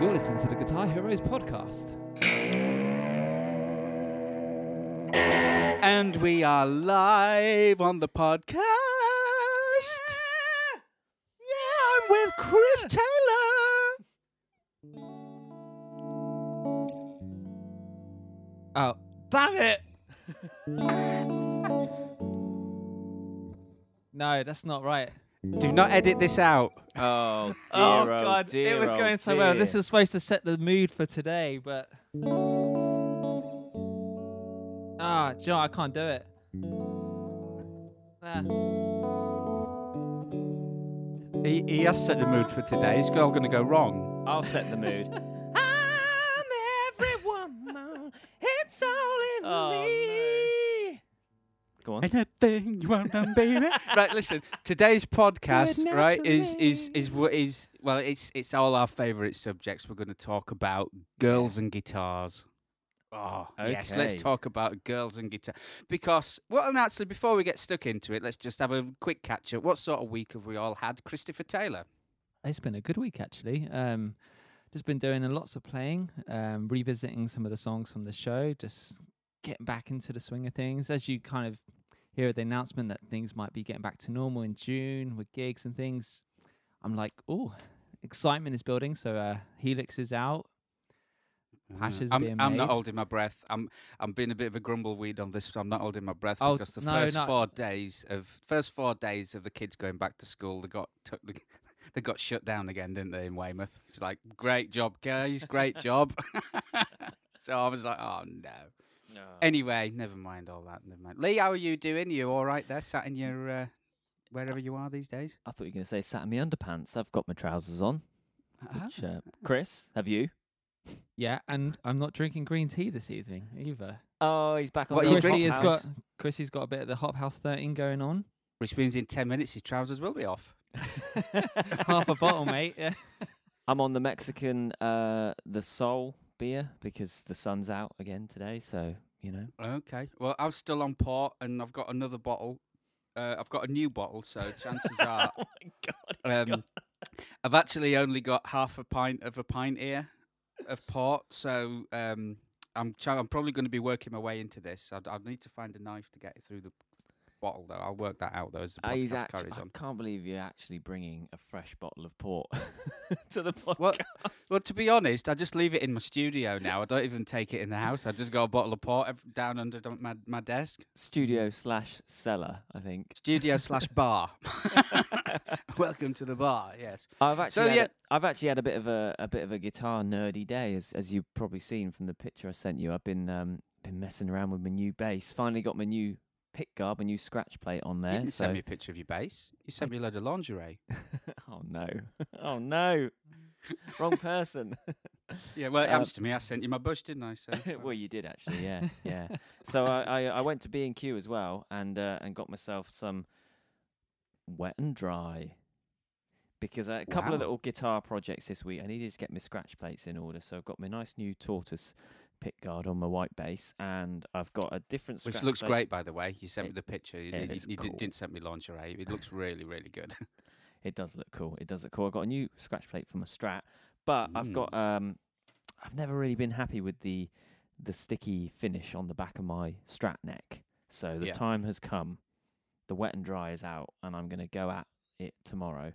You're listening to the Guitar Heroes podcast. And we are live on the podcast. Yeah, I'm with Chris Taylor. Oh, damn it! no, that's not right. Do not edit this out. Oh, dear, oh oh god, dear, it was oh going so well. This is supposed to set the mood for today, but ah, Joe, I can't do it. Ah. He, he has set the mood for today. It's all going to go wrong. I'll set the mood. Go on. Anything you want, done, baby. right, listen. Today's podcast, right, is is is what is well, it's it's all our favourite subjects. We're going to talk about girls and guitars. Oh yes, let's talk about girls and guitar because well, and actually, before we get stuck into it, let's just have a quick catch up. What sort of week have we all had, Christopher Taylor? It's been a good week actually. Um, just been doing lots of playing, um, revisiting some of the songs from the show, just getting back into the swing of things. As you kind of hear the announcement that things might be getting back to normal in June with gigs and things, I'm like, oh, excitement is building. So uh, Helix is out. I'm, being I'm not holding my breath. I'm I'm being a bit of a grumbleweed on this. I'm not holding my breath Oh, because the no, first no. four days of first four days of the kids going back to school, they got took the, they got shut down again, didn't they? In Weymouth, it's like great job, guys, great job. so I was like, oh no. Anyway, never mind all that. Never mind. Lee, how are you doing? You all right there? Sat in your uh, wherever you are these days? I thought you were going to say sat in my underpants. I've got my trousers on. Uh-huh. Which, uh, Chris, have you? Yeah, and I'm not drinking green tea this evening either. Oh, he's back on What the are you hop Chrissy has house. got Chrissy's got a bit of the Hop House 13 going on. Which means in ten minutes his trousers will be off. Half a bottle, mate. Yeah. I'm on the Mexican, uh, the Sol beer because the sun's out again today. So you know, Okay. Well, I'm still on port, and I've got another bottle. Uh, I've got a new bottle, so chances are oh my god, Um, I've actually only got half a pint of a pint here of port, so um, I'm try- I'm probably going to be working my way into this. I'd, I'd need to find a knife to get it through the bottle, though. I'll work that out though as the Uh, he's podcast actu- carries I can't believe you're actually bringing a fresh bottle of port to the podcast. Well, well, to be honest, I just leave it in my studio now. I don't even take it in the house. I just got a bottle of port ev- down under my my desk. Studio slash cellar, I think. Studio slash bar. Welcome to the bar. Yes. I've actually, had yeah- a, I've actually had a bit of a, a bit of a guitar nerdy day, as as you've probably seen from the picture I sent you. I've been um been messing around with my new bass. Finally got my new pick guard, and new scratch plate on there. you didn't so send me a picture of your bass. You sent me a load of lingerie. oh no, oh no, wrong person. Yeah, well, it Um, happens to me. I sent you my bush, didn't I? So well, you did actually, yeah, yeah. So I, I, I went to B and Q as well, and uh, and got myself some wet and dry because uh, a couple of little guitar projects this week. I needed to get my scratch plates in order, so I've got my nice new tortoise pick guard on my white bass, and I've got a different. Which looks plate. great, by the way. You sent me the picture. You, it you- you cool. did, didn't send me lingerie. It looks really, really good. It does look cool. It does look cool. I got a new scratch plate for my Strat, but I've got um, I've never really been happy with the the sticky finish on the back of my Strat neck. So the Yeah. time has come. The wet and dry is out, and I'm going to go at it tomorrow,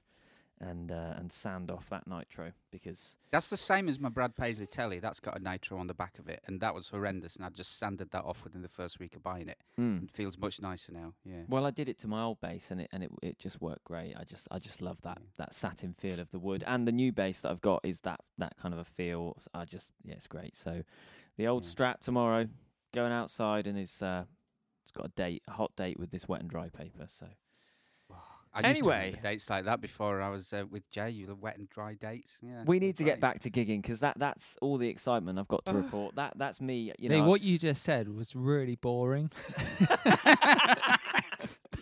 and uh, and sand off that nitro because That's the same as my Brad Paisley telly. That's got a nitro on the back of it, and that was horrendous. And I just sanded that off within the first week of buying it. mm. It feels much nicer now. Yeah. Well, I did it to my old bass, and it and it it just worked great. I just I just love that Yeah. that satin feel of the wood, and the new bass that I've got is that that kind of a feel. I just yeah, it's great. So, the old Yeah. Strat tomorrow, going outside, and is uh, it's got a date, a hot date with this wet and dry paper. So I used to Anyway. remember dates like that before I was uh, with Jay. You the wet and dry dates. Yeah. we need to get back to gigging because that that's all the excitement I've got to report. That that's me. You Lee, know, what you just said was really boring.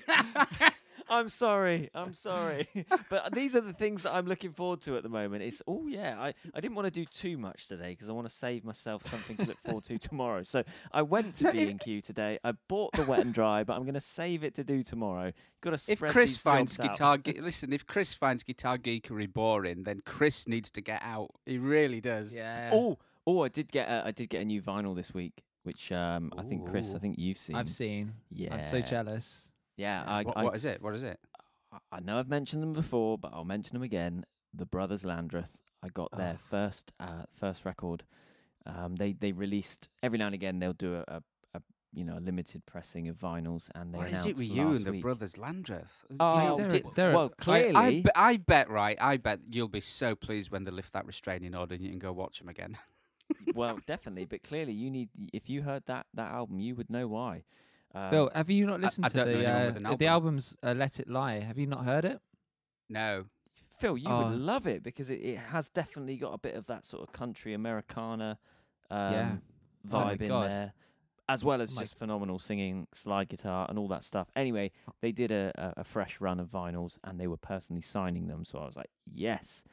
I'm sorry. I'm sorry. but these are the things that I'm looking forward to at the moment. It's oh yeah, I, I didn't want to do too much today because I want to save myself something to look forward to tomorrow. So I went to B and Q today. I bought the wet and dry, but I'm going to save it to do tomorrow. Got to If spread Chris these finds jobs out. guitar, ge- listen. If Chris finds guitar geekery boring, then Chris needs to get out. He really does. Yeah. Oh, oh, I did get a, I did get a new vinyl this week, which um I think Chris, I think you've seen. I've seen. Yeah, I'm so jealous. Yeah. I, What, I, what is it? What is it? I- I know I've mentioned them before, but I'll mention them again. The Brothers Landreth. I got their Oh. first uh, first record. Um, they they released every now and again. They'll do a, a, a you know a limited pressing of vinyls, and they What is announced it with you and the week. brothers Landreth? Oh, they're, they're, well, I- clearly, I, be- I bet, right? I bet you'll be so pleased when they lift that restraining order and you can go watch them again. well, definitely, but clearly, you need if you heard that that album, you would know why. Um, Bill, have you not listened I to don't the anyone uh, with an the album. album's uh, "Let It Lie"? Have you not heard it? no. Phil, you Oh. would love it because it, it has definitely got a bit of that sort of country Americana um, Yeah. Oh vibe in God. there, as well as My- just phenomenal singing, slide guitar, and all that stuff. Anyway, they did a, a, a fresh run of vinyls and they were personally signing them. So I was like, yes,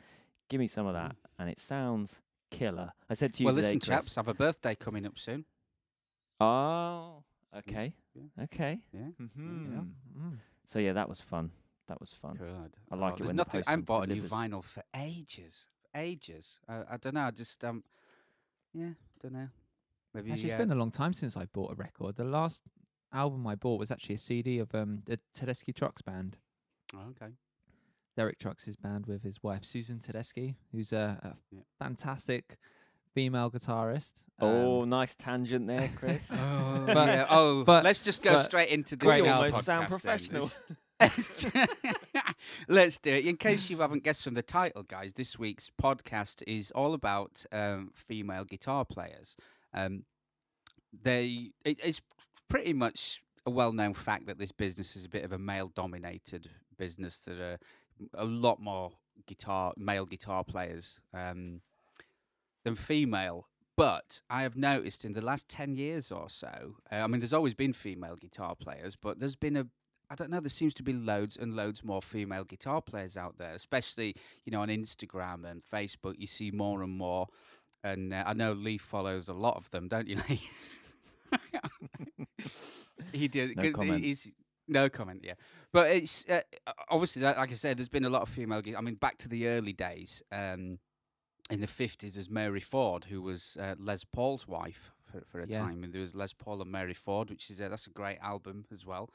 give me some of that. And it sounds killer. I said to you Well, today, listen, Chris, chaps, I have a birthday coming up soon. Oh, okay. yeah. Okay. Yeah. hmm Yeah. Mm. So yeah, that was fun. That was fun. Good. I like it There's when nothing. I haven't postman bought a new vinyl for ages. Ages. Uh, I don't know. I just um. Yeah. Don't know. Maybe. Actually, it's uh, been a long time since I bought a record. The last album I bought was actually a CD of um the Tedeschi Trucks band. oh, okay. Derek Trucks' band with his wife Susan Tedeschi, who's a, a Yeah. fantastic female guitarist. Oh, Um, nice tangent there, Chris. Oh, But- yeah. oh but- let's just go straight into this. Great almost sound podcast then. professional. Let's- Let's do it. In case you haven't guessed from the title, guys, this week's podcast is all about um, female guitar players. Um, they, it, it's pretty much a well-known fact that this business is a bit of a male-dominated business. That are a lot more guitar male guitar players um, than female. But I have noticed in the last 10 years or so, uh, I mean, there's always been female guitar players, but there's been a, I don't know, there seems to be loads and loads more female guitar players out there, especially, you know, on Instagram and Facebook. You see more and more. And uh, I know Lee follows a lot of them, don't you, Lee? he did. No comment. He's, no comment, yeah. But it's uh, obviously, that, like I said, there's been a lot of female. I mean, back to the early days. Um, in the 50s, there's Mary Ford, who was uh, Les Paul's wife for, for a Yeah. time. And there was Les Paul and Mary Ford, which is a, that's a great album as well.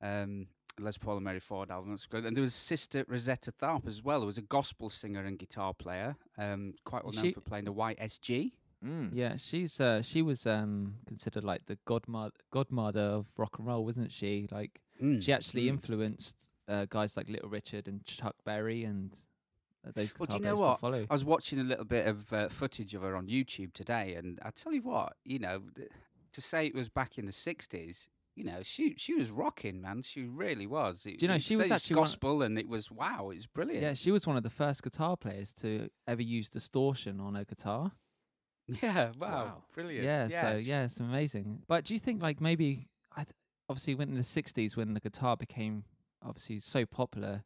Um, Les Paul and Mary Ford album, that's good. And there was Sister Rosetta Tharpe as well, who was a gospel singer and guitar player, um, quite well known She- for playing the white SG. Mm. Yeah, she's uh, she was um considered like the godmother godmother of rock and roll, wasn't she? Like Mm, she actually mm. influenced uh, guys like Little Richard and Chuck Berry and those Well, do you know what? to follow. I was watching a little bit of uh, footage of her on YouTube today, and I tell you what, you know, to say it was back in the '60s, you know, she she was rocking, man. She really was. It, Do you know, she was says actually one- gospel, and it was wow, it was brilliant. Yeah, she was one of the first guitar players to ever use distortion on a guitar. Yeah, wow, Wow. brilliant. Yeah, so Yes. yeah, it's amazing. But do you think like maybe I th- obviously when in the '60s when the guitar became obviously so popular,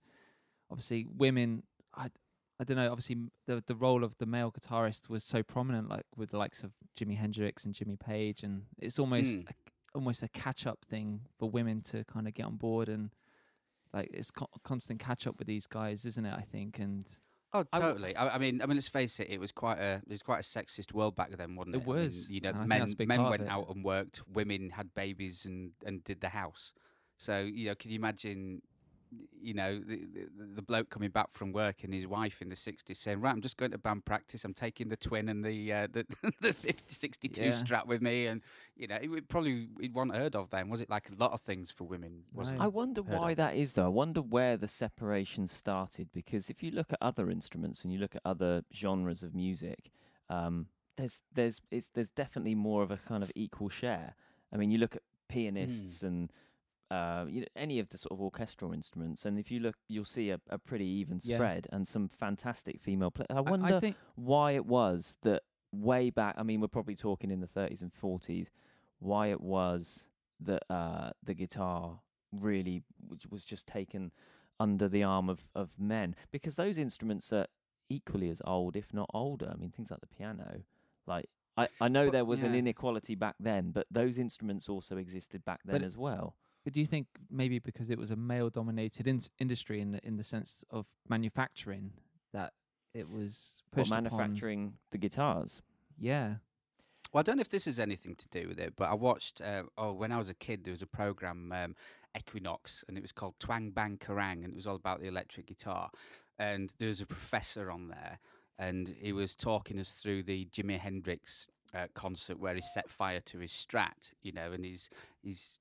obviously women I I don't know. Obviously, the the role of the male guitarist was so prominent, like with the likes of Jimi Hendrix and Jimmy Page, and it's almost Mm. a, almost a catch up thing for women to kind of get on board and like it's co- constant catch up with these guys, isn't it? I think, and Oh, totally. I, I mean, I mean, let's face it. It was quite a it was quite a sexist world back then, wasn't it? It I mean, was, you know, and I think men that's a big men went out and worked. Women had babies and and did the house. So you know, can you imagine? You know, the, the, the bloke coming back from work and his wife in the 60s saying, Right, I'm just going to band practice. I'm taking the twin and the uh, the, the 50, 62 Yeah. strap with me. And, you know, it would probably it wasn't heard of then. Was it like a lot of things for women? Wasn't No. I wonder why of. that is, though. I wonder where the separation started. Because if you look at other instruments and you look at other genres of music, um, there's there's it's, there's definitely more of a kind of equal share. I mean, you look at pianists and uh, you know, any of the sort of orchestral instruments, and if you look, you'll see a, a pretty even Yeah. spread and some fantastic female players. I I, wonder I think why it was that way back. I mean, we're probably talking in the 30s and 40s. Why it was that uh, the guitar really was just taken under the arm of of men because those instruments are equally as old, if not older. I mean, things like the piano, like. I, I know Well, there was an inequality back then, but those instruments also existed back then But- as well. But do you think maybe because it was a male-dominated in- industry in the in the sense of manufacturing that it was What, pushed upon? manufacturing the guitars. Yeah, Well, I don't know if this has anything to do with it, but I watched. Uh, oh, when I was a kid, there was a program um, Equinox, and it was called Twang Bang Kerrang, and it was all about the electric guitar. And there was a professor on there, and he was talking us through the Jimi Hendrix uh, concert where he set fire to his Strat, you know, and he's he's.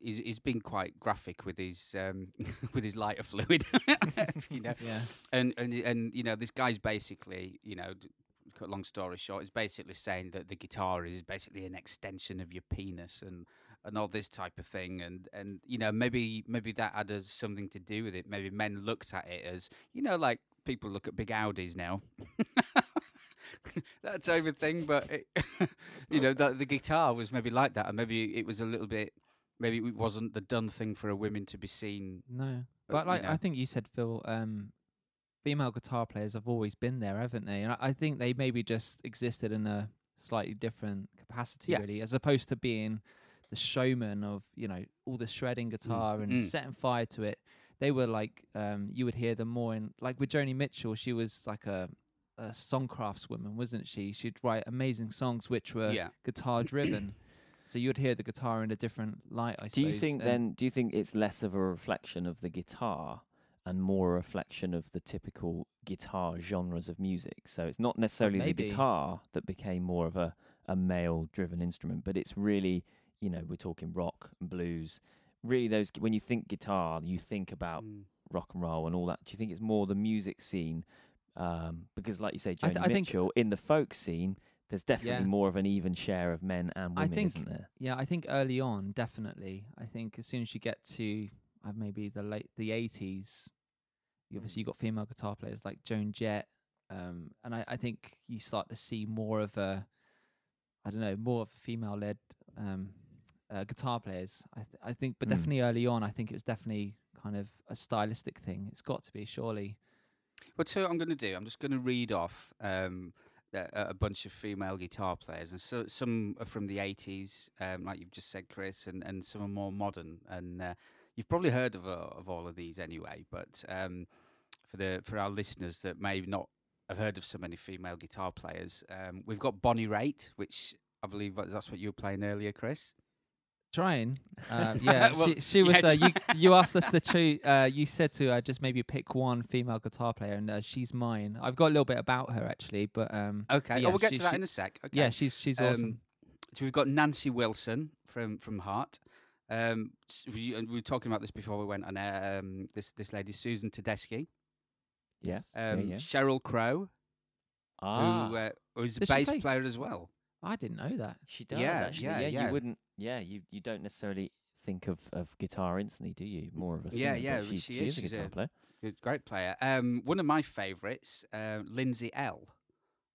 He's, he's been quite graphic with his um, with his lighter fluid, you know, yeah. and and and you know this guy's basically you know cut long story short is basically saying that the guitar is basically an extension of your penis and and all this type of thing. And and you know maybe maybe that had uh, something to do with it. Maybe men looked at it as you know like people look at big audis now. That type of thing but it, you know that the guitar was maybe like that and maybe it was a little bit maybe it wasn't the done thing for a woman to be seen No, But, but you like know. I think you said, Phil, um, female guitar players have always been there, haven't they? And I, I think they maybe just existed in a slightly different capacity, Yeah. really, as opposed to being the showman of you know all the shredding guitar and mm. setting fire to it. They were like um, you would hear them more in like with Joni Mitchell. She was like a a songcraftswoman, wasn't she? She'd write amazing songs which were yeah guitar driven. So you'd hear the guitar in a different light. I Do you think and- then? Do you think it's less of a reflection of the guitar and more a reflection of the typical guitar genres of music? So it's not necessarily the maybe. guitar that became more of a a male-driven instrument, but it's really, you know, we're talking rock and blues. Really, those when you think guitar, you think about Mm. rock and roll and all that. Do you think it's more the music scene? Um, because, like you say, I Joni th- I think- Mitchell in the folk scene, there's definitely Yeah. more of an even share of men and I women, think- isn't there? Yeah, I think early on, definitely. I think as soon as you get to uh, maybe the late the eighties, you obviously you got female guitar players like Joan Jett, um, and I, I think you start to see more of a, I don't know, more of a female led um, uh, guitar players. I th- I think, but Mm. definitely early on, I think it was definitely kind of a stylistic thing. It's got to be surely. Well, so I'm going to do, I'm just going to read off um, a, bunch of female guitar players, and so some are from the 80s, um, like you've just said, Chris, and, and some are more modern. And uh, you've probably heard of uh, of all of these anyway, but um, for the for our listeners that may not have heard of so many female guitar players, um, we've got Bonnie Raitt, which I believe that's what you were playing earlier, Chris. Trying, uh, yeah. Well, she she was. yeah, uh, you you asked us to choose. Uh, you said to uh, just maybe pick one female guitar player, and uh, she's mine. I've got a little bit about her actually, but um, Okay, yeah, oh, we'll get she- to that she- in a sec. Okay. yeah, she's she's Um, awesome. So we've got Nancy Wilson from from Heart. Um, we, and we were talking about this before we went on air. Um, this this lady Susan Tedeschi, Yeah. um, yeah, yeah. Sheryl Crow, Ah, who uh, who's a Does bass player as well. I didn't know that. she does yeah, actually. yeah, Yeah, yeah. you wouldn't. Yeah, you you don't necessarily think of, of guitar instantly, do you? More of a singer, Yeah, but yeah, She, she she is, is a she's guitar a- player. Good, great player. Um, one of my favourites, uh, Lindsay Ell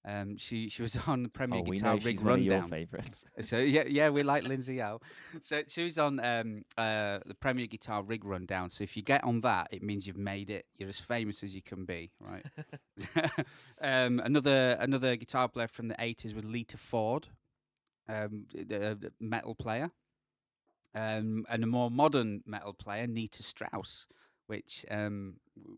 Um, she she was on the Premier Oh, Guitar Rig she's one of your Rundown. favourites. So yeah, yeah, we like Lindsay Ell So she was on um, uh, the Premier Guitar Rig Rundown. So if you get on that, it means you've made it. You're as famous as you can be, right? um, another another guitar player from the '80s was Lita Ford, um, the, the metal player, um, and a more modern metal player, Nita Strauss. Which um,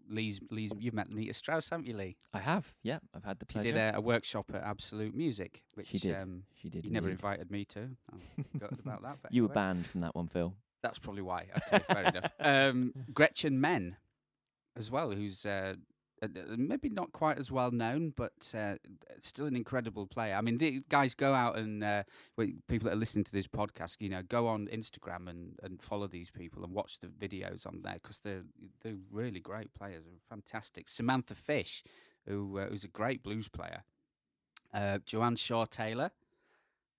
Lee's, Lee's, you've met Nita Strauss, haven't you, Lee? I have. Yeah, I've had the pleasure. She did a, a workshop at Absolute Music, which She did. Um, she did. you never invited me to. I'm gutted about that. But You were banned from that one, Phil. That's probably why. Okay, fair enough. Um, Gretchen Menn, as well, who's uh, maybe not quite as well known, but uh, still an incredible player. I mean, the guys go out and uh, people that are listening to this podcast, you know, go on Instagram and, and follow these people and watch the videos on there because they're they're really great players. They're fantastic. Samantha Fish, who uh, who's a great blues player. Uh, Joanne Shaw Taylor,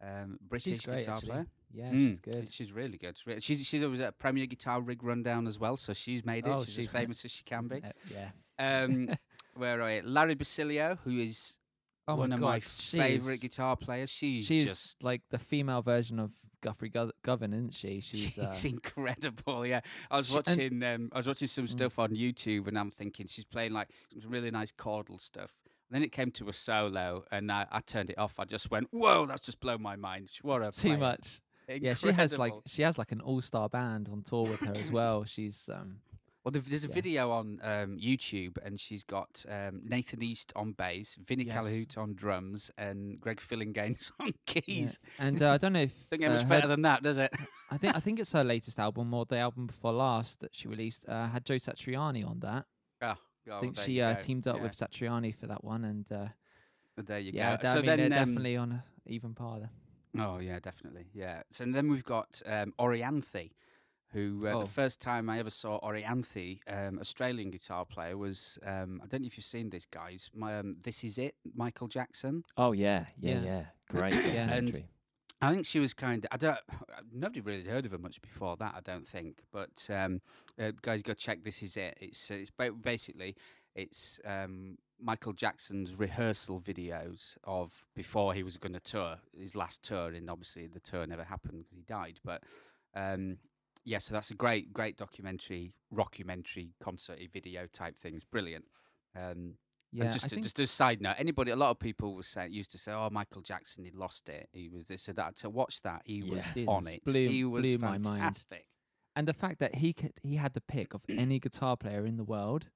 um, British great, guitar actually. player. Yeah, Mm, she's good. She's really good. She's She's always at a Premier Guitar Rig Rundown as well, so she's made it. Oh, she's, she's as famous as she can be. Uh, yeah. Um, where are you? Lari Basilio, who is Oh one my of god, my she favourite guitar players. She's, She's just like the female version of Guthrie Go- Govan, isn't she? She's, She's uh, incredible. Yeah, I was She- and- watching. um, I was watching some Mm. stuff on YouTube, and I'm thinking she's playing like some really nice chordal stuff. then it came to a solo, and I, I turned it off. I just went, "Whoa, that's just blown my mind! What a too player. much. Yeah, she has like Incredible. she has like an all star band on tour with her as well. She's um Well, there's- a Yeah. video on um, YouTube, and she's got um, Nathan East on bass, Vinnie Yes. Colaiuta on drums, and Greg Phillinganes on yeah. keys. and uh, I don't know if Don't get uh, much her- better than that, does it? I think I think it's her latest album or the album before last that she released uh, had Joe Satriani on that. Oh, I think there she uh, teamed up Yeah. with Satriani for that one, and uh, There you yeah, go. I so mean then, they're um, definitely on a even par there. Oh yeah, definitely. Yeah. So then we've got um, Orianthi, who uh, Oh. the first time I ever saw Orianthi, um, Australian guitar player, was um, I don't know if you've seen this, guys. My, um, this is it, Michael Jackson. Oh yeah, yeah, Yeah. yeah. Great Yeah. And- documentary. I think she was kind of. I don't. Nobody really heard of her much before that. I don't think. But um, uh, guys, go check. This is it. It's uh, it's ba- basically it's um, Michael Jackson's rehearsal videos of before he was going to tour his last tour, and obviously the tour never happened because he died. But um, yeah, so that's a great, great documentary, rockumentary, concerty video type thing. It's brilliant. Um, Yeah, and just I a, think just a side note, anybody, a lot of people was saying used to say, "Oh, Michael Jackson, he lost it. He was this or that." To watch that, he was Yeah. on it. blew- he was blew my mind. fantastic. and the fact that he could he had the pick of any guitar player in the world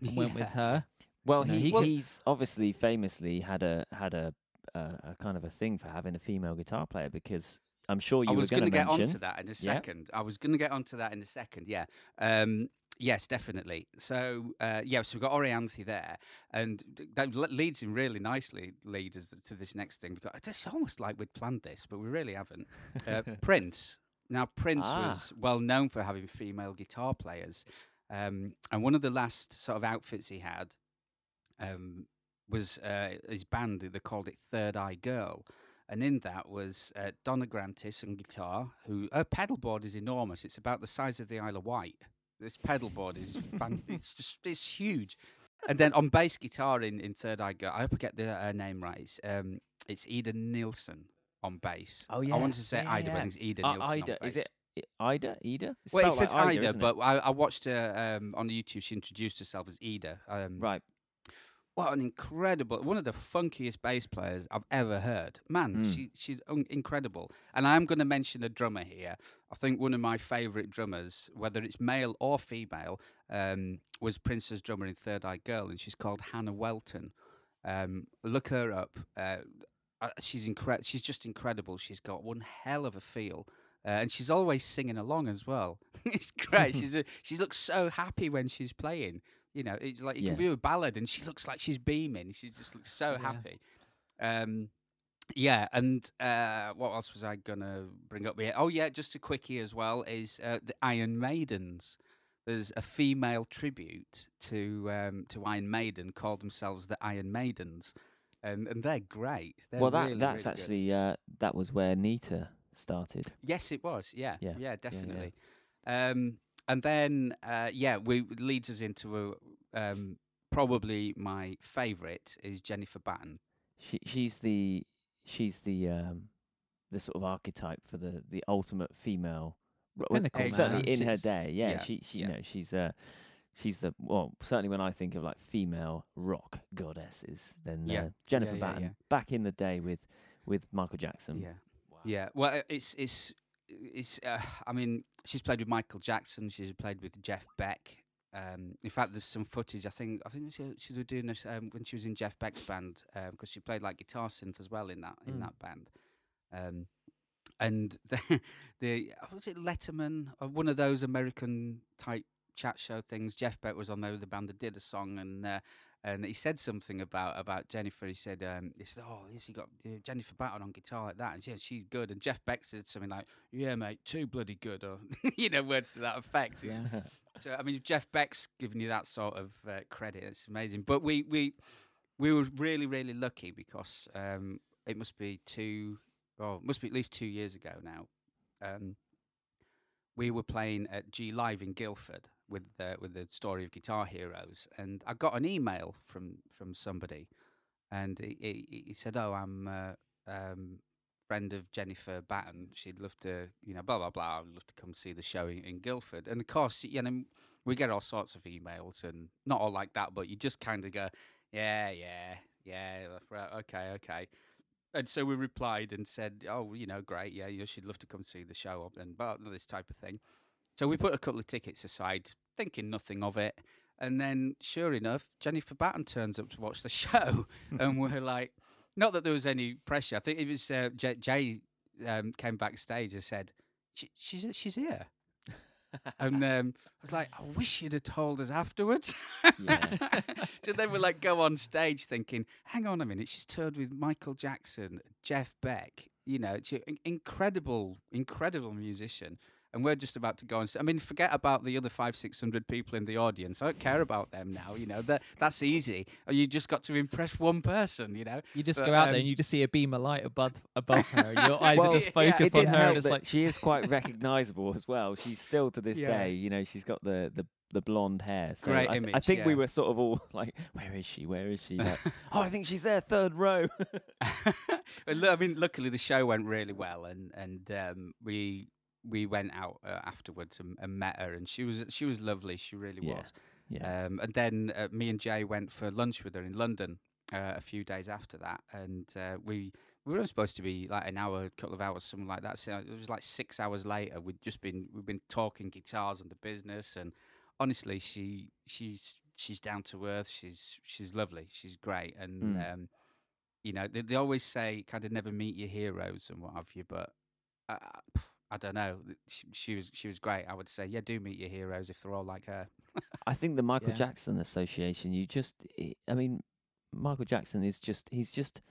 and went with her. Well, You know, he, he could- he's obviously famously had a had a, a a kind of a thing for having a female guitar player because I'm sure you I were was going to get mention. onto that in a Yeah. second. I was going to get onto that in a second. Yeah. Um, yes, definitely. So uh, yeah, so we've got Orianthi there, and that leads in really nicely. Lead us to this next thing because it's almost like we'd planned this, but we really haven't. Uh, Prince. Now Prince Ah. was well known for having female guitar players, um, and one of the last sort of outfits he had um, was uh, his band. They called it Third Eye Girl, and in that was uh, Donna Grantis on guitar. Who her pedalboard is enormous. It's about the size of the Isle of Wight. This pedalboard is fan- it's just it's huge. And then on bass guitar in, in Third Eye Girl, I hope I get the her name right. It's, um, it's Ida Nielsen on bass. Oh yeah, I wanted to say yeah, Ida, yeah. but I think it's Ida Uh, Nielsen. Ida, is it Ida? Ida? It's Well, it says like Ida, but it? I, I watched her um, on YouTube. She introduced herself as Ida. Um, right. What an incredible, one of the funkiest bass players I've ever heard. Man, Mm. she, she's un- incredible. And I am going to mention a drummer here. I think one of my favourite drummers, whether it's male or female, um, was Prince's drummer in Third Eye Girl, and she's called Hannah Welton. Um, look her up. Uh, uh, she's incre- She's just incredible. She's got one hell of a feel. Uh, and she's always singing along as well. it's great. she's a, she looks so happy when she's playing. You know, it's like it Yeah. can be a ballad, and she looks like she's beaming. She just looks so Yeah. happy. Um, yeah, and uh, what else was I gonna bring up here? Oh yeah, just a quickie as well is uh, the Iron Maidens. There's a female tribute to um, to Iron Maiden called themselves the Iron Maidens, and and they're great. They're well, that really, that's really actually uh, that was where Nita started. Yes, it was. Yeah, Yeah, yeah, yeah. definitely. Um, and then, uh, yeah, we leads us into a, um, probably my favourite is Jennifer Batten. She she's the she's the um the sort of archetype for the the ultimate female. ro- well, man. certainly in her day, yeah. yeah, she she yeah. you know she's uh she's the well certainly when I think of like female rock goddesses, then Yeah, uh, Jennifer yeah, Batten yeah. back in the day with with Michael Jackson. Yeah, yeah. Well, it's it's it's. Uh, I mean, she's played with Michael Jackson. She's played with Jeff Beck. Um, in fact, there's some footage. I think I think she, she was doing this um, when she was in Jeff Beck's band because she played like guitar synth as well in that in Mm. that band. Um, and the, the was it Letterman, uh, one of those American type chat show things. Jeff Beck was on there with the band that did a song, and uh, and he said something about about Jennifer. He said um, he said, "Oh, yes, he got uh, Jennifer Batten on guitar like that, and yeah, she's good." And Jeff Beck said something like, "Yeah, mate, too bloody good," or you know, words to that effect. Yeah. So I mean, Jeff Beck's giving you that sort of uh, credit. It's amazing. But we we we were really really lucky because um, it must be two, oh, it must be at least two years ago now. Um, we were playing at G Live in Guildford with uh, with the story of Guitar Heroes, and I got an email from from somebody, and he, he, he said, "Oh, I'm." Uh, um, friend of Jennifer Batten. She'd love to, you know, blah blah blah. I'd love to come see the show in, in Guildford. And of course, you know, we get all sorts of emails, and not all like that, but you just kind of go, yeah, yeah, yeah, right, okay, okay. And so we replied and said, oh, you know, great, yeah, you know, she'd love to come see the show and but this type of thing. So we put a couple of tickets aside, thinking nothing of it. And then, sure enough, Jennifer Batten turns up to watch the show, and we're like, not that there was any pressure. I think it was uh, Jay, Jay um, came backstage and said, she, "She's she's here," and um, I was like, "I wish you'd have told us afterwards." Yeah. so then we like go on stage thinking, "Hang on a minute, she's toured with Michael Jackson, Jeff Beck, you know, incredible, incredible musician." And we're just about to go st- I mean, forget about the other five, six hundred people in the audience. I don't care about them now. You know that that's easy. You just got to impress one person. You know. You just But, go out there um, and you just see a beam of light above above her. And your eyes Well, are just yeah, focused it on her, and it's like she is quite recognisable as well. She's still to this Yeah. day, you know, she's got the the, the blonde hair. So Great I, th- I image, think we were sort of all like, "Where is she? Where is she?" Like, oh, I think she's there, third row. I mean, luckily the show went really well, and and um, we we went out uh, afterwards and, and met her, and she was she was lovely. She really Yeah. was. yeah, Um, and then uh, me and Jay went for lunch with her in London uh, a few days after that, and uh, we we were supposed to be like an hour, a couple of hours, something like that. So it was like six hours later. We'd just been we've been talking guitars and the business, and honestly, she she's she's down to earth. She's she's lovely. She's great, and Mm. um, you know they, they always say kind of never meet your heroes and what have you, but. I don't know. She, she was she was great. I would say, yeah, do meet your heroes if they're all like her. I think the Michael Yeah. Jackson Association. You just, i I mean, Michael Jackson is just he's just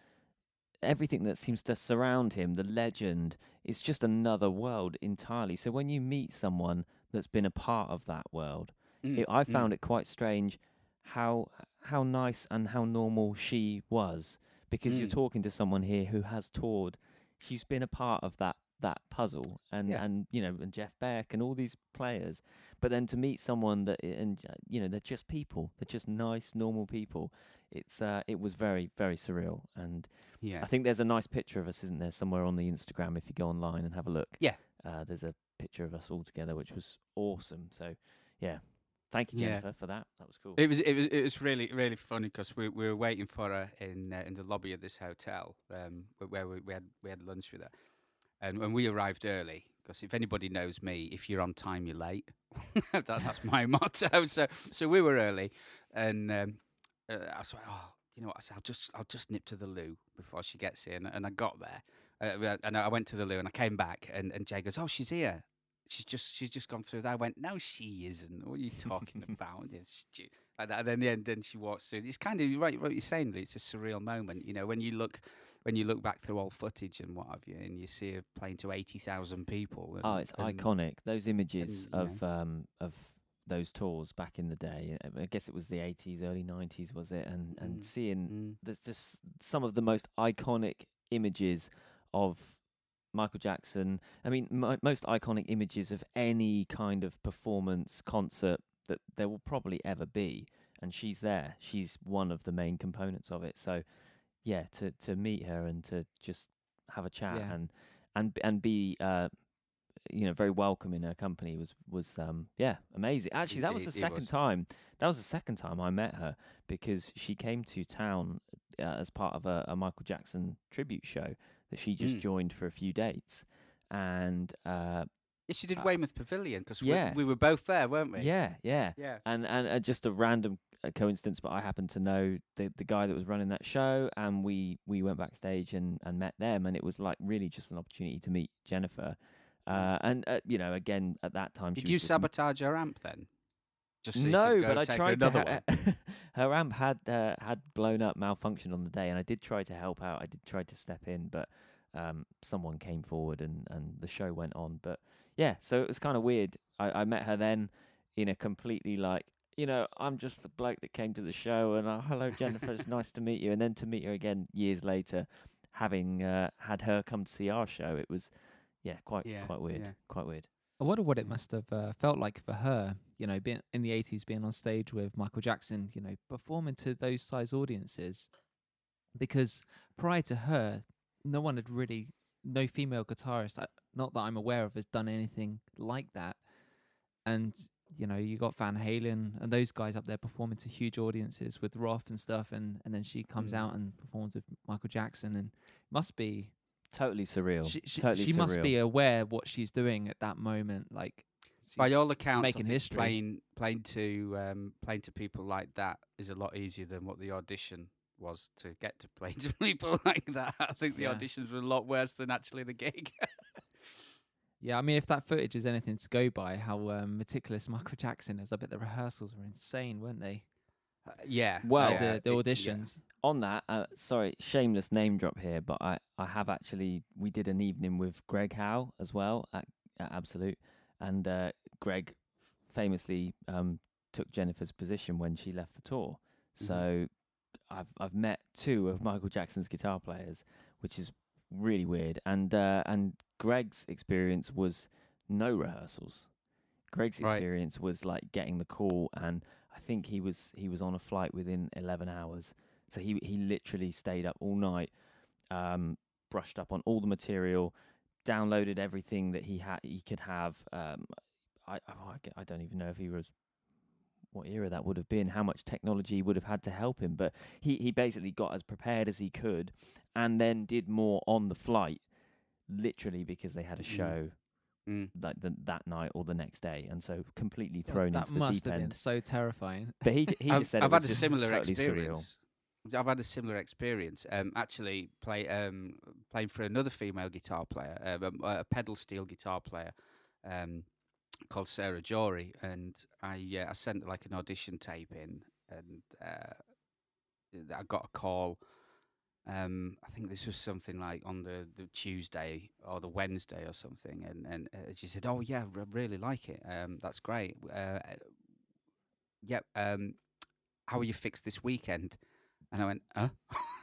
everything that seems to surround him. The legend is just another world entirely. So when you meet someone that's been a part of that world, Mm, it, I mm. found it quite strange how how nice and how normal she was because you're Mm. talking to someone here who has toured. She's been a part of that that puzzle, and Yeah. and you know, and Jeff Beck and all these players. But then to meet someone that and uh, you know they're just people, they're just nice, normal people. It's uh, it was very very surreal, and Yeah. I think there's a nice picture of us, isn't there, somewhere on the Instagram if you go online and have a look. Yeah. Uh, there's a picture of us all together, which was awesome. So, yeah, thank you, Yeah. Jennifer, for that. That was cool. It was it was it was really really funny because we, we were waiting for her in uh, in the lobby of this hotel um, wh- where we, we had we had lunch with her, and when we arrived early because if anybody knows me, if you're on time, you're late. that, that's my motto. So so we were early, and um, uh, I was like, oh, you know what? I said, I'll just I'll just nip to the loo before she gets here, and, and I got there, uh, and I went to the loo, and I came back, and, and Jay goes, oh, she's here. She's just she's just gone through that. I went, no, she isn't. What are you talking about? Stu-" like that. And then the end, then she walks through. It's kind of right. What you're saying, Lee, it's a surreal moment. You know, when you look when you look back through old footage and what have you, and you see her playing to eighty thousand people. And, oh, it's and- iconic. Those images and, of um of those tours back in the day. I guess it was the 80s, early 90s, was it? And and Mm, seeing Mm. there's just some of the most iconic images of Michael Jackson. I mean, mo most iconic images of any kind of performance concert that there will probably ever be. And she's there. She's one of the main components of it. So, yeah, to to meet her and to just have a chat Yeah. and and and be uh, you know very welcome in her company was was um yeah amazing. Actually, that was the second was. time. That was the second time I met her because she came to town uh, as part of a, a Michael Jackson tribute show that she just Mm. joined for a few dates, and uh, Yeah, she did Uh, Weymouth Pavilion because yeah. we, we were both there, weren't we? yeah, yeah, Yeah. and and uh, just a random uh, coincidence, but I happened to know the the guy that was running that show, and we we went backstage and and met them, and it was like really just an opportunity to meet Jennifer. Uh, and uh, you know, again at that time, she Did you sabotage her amp then? Just so no, but I tried to. Ha- her amp had uh, had blown up, malfunctioned on the day, and I did try to help out. I did try to step in, but um, someone came forward and and the show went on. But yeah, so it was kind of weird. I, I met her then in a completely like. You know, I'm just a bloke that came to the show, and uh, hello, Jennifer. it's nice to meet you. And then to meet her again years later, having uh, had her come to see our show, it was, yeah, quite Yeah, quite weird, yeah. quite weird. I wonder what it must have uh, felt like for her, you know, being in the 80s, being on stage with Michael Jackson, you know, performing to those size audiences. Because prior to her, no one had really no female guitarist, uh, not that I'm aware of, has done anything like that. And you know, you got Van Halen and those guys up there performing to huge audiences with Roth and stuff, and and then she comes Mm. out and performs with Michael Jackson, and must be Totally surreal. she she, totally she must be aware what she's doing at that moment, like. By all accounts, I making think history. playing playing to um, playing to people like that is a lot easier than what the audition was to get to play to people like that. I think the Yeah. auditions were a lot worse than actually the gig. Yeah, I mean, if that footage is anything to go by, how um, meticulous Michael Jackson is, I bet the rehearsals were insane, weren't they? Uh, yeah. Well, the, the it- yeah. auditions. on that, uh, sorry, shameless name drop here, but I, I have actually we did an evening with Greg Howe as well at, at Absolute, and uh, Greg famously um, took Jennifer's position when she left the tour. So I've I've met two of Michael Jackson's guitar players, which is really weird. And uh, and Greg's experience was no rehearsals. Greg's Right. experience was like getting the call, and I think he was he was on a flight within eleven hours. So he he literally stayed up all night, um, brushed up on all the material, downloaded everything that he had he could have. Um, I I, I don't even know if he was what era that would have been, how much technology would have had to help him, but he he basically got as prepared as he could, and then did more on the flight, literally because they had a Mm. show Mm. like the, that night or the next day, and so completely thrown that into the must deep have end. been so terrifying. But he, he I've, just said I've it was had a just similar totally experience. I've had a similar experience. Um, actually, play um, playing for another female guitar player, um, a, a pedal steel guitar player, um, called Sarah Jory, and I uh, I sent like an audition tape in, and uh, I got a call. Um, I think this was something like on the, the Tuesday or the Wednesday or something, and and uh, she said, "Oh yeah, I really like it. Um, that's great. Uh, yep. Um, how are you fixed this weekend?" And I went, "Huh?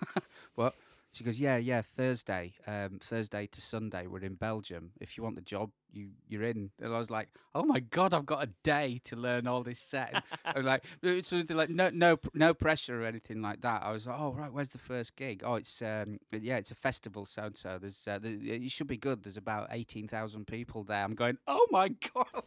what?" She goes, "Yeah, yeah. Thursday, um, Thursday to Sunday. We're in Belgium. If you want the job, you you're in." And I was like, "Oh my god, I've got a day to learn all this set." And like it's something like no no no pressure or anything like that. I was like, "Oh right, where's the first gig? Oh, it's um yeah, it's a festival. So and so. There's uh, there, it should be good. There's about eighteen thousand people there." I'm going, "Oh my god."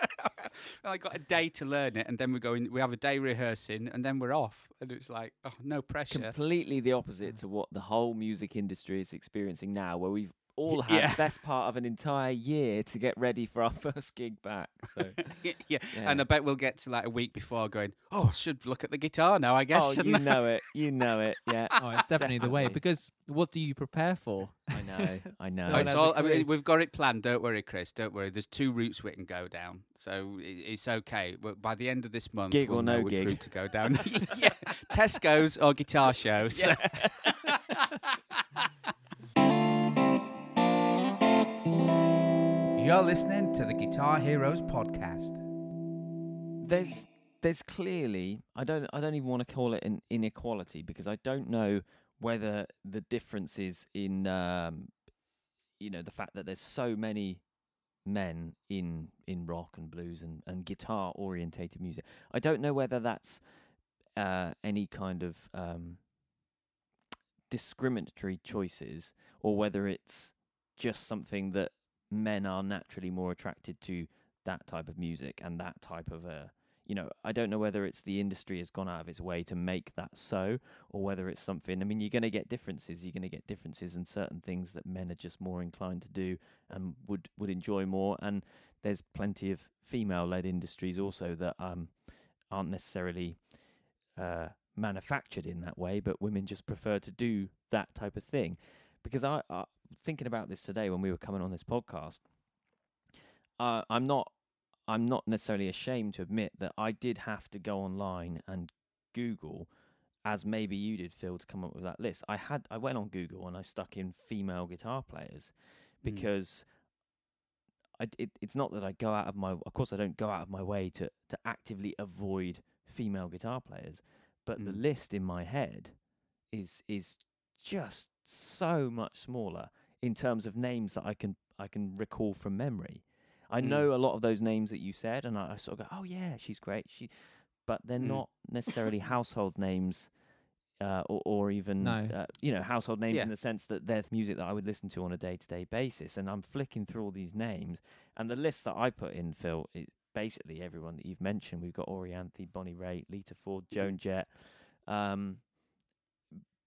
I got a day to learn it, and then we're going. We have a day rehearsing, and then we're off. And it's like, oh, no pressure. completely the opposite to what the whole music industry is experiencing now, where we've all had Yeah. the best part of an entire year to get ready for our first gig back. So yeah, yeah. Yeah. and I bet we'll get to like a week before going. Oh, I should look at the guitar now. I guess. oh, you I?" know it, you know it, yeah. Oh, it's definitely the way. Because what do you prepare for? I know, I know. Oh, it's all, I mean, we've got it planned. Don't worry, Chris. Don't worry. There's two routes we can go down, so it's okay. But by the end of this month, Gig we'll or know no which gig. route to go down. yeah, Tesco's or guitar shows. You're listening to the Guitar Heroes podcast. there's there's clearly I don't I don't even want to call it an inequality because I don't know whether the difference is in um, you know the fact that there's so many men in in rock and blues and, and guitar orientated music. I don't know whether that's uh, any kind of um, discriminatory choices or whether it's just something that men are naturally more attracted to that type of music and that type of uh you know i don't know whether it's the industry has gone out of its way to make that so or whether it's something i mean you're going to get differences you're going to get differences in certain things that men are just more inclined to do and would would enjoy more. And there's plenty of female led industries also that um aren't necessarily uh manufactured in that way but women just prefer to do that type of thing. Because i, I thinking about this today when we were coming on this podcast uh, i'm not i'm not necessarily ashamed to admit that i did have to go online and google as maybe you did phil to come up with that list i had i went on google and i stuck in female guitar players Mm. because I, it, it's not that I go out of my of course I don't go out of my way to to actively avoid female guitar players but the Mm. list in my head is is just so much smaller in terms of names that I can I can recall from memory. I Mm. know a lot of those names that you said, and I, I sort of go, "Oh yeah, she's great." She, but they're Mm. not necessarily household names uh, or, or even No. uh, you know household names Yeah. in the sense that they're music that I would listen to on a day to day basis. And I'm flicking through all these names, and the list that I put in, Phil, is basically everyone that you've mentioned. We've got Orianthi, Bonnie Raitt, Lita Ford, Joan Jett. Um,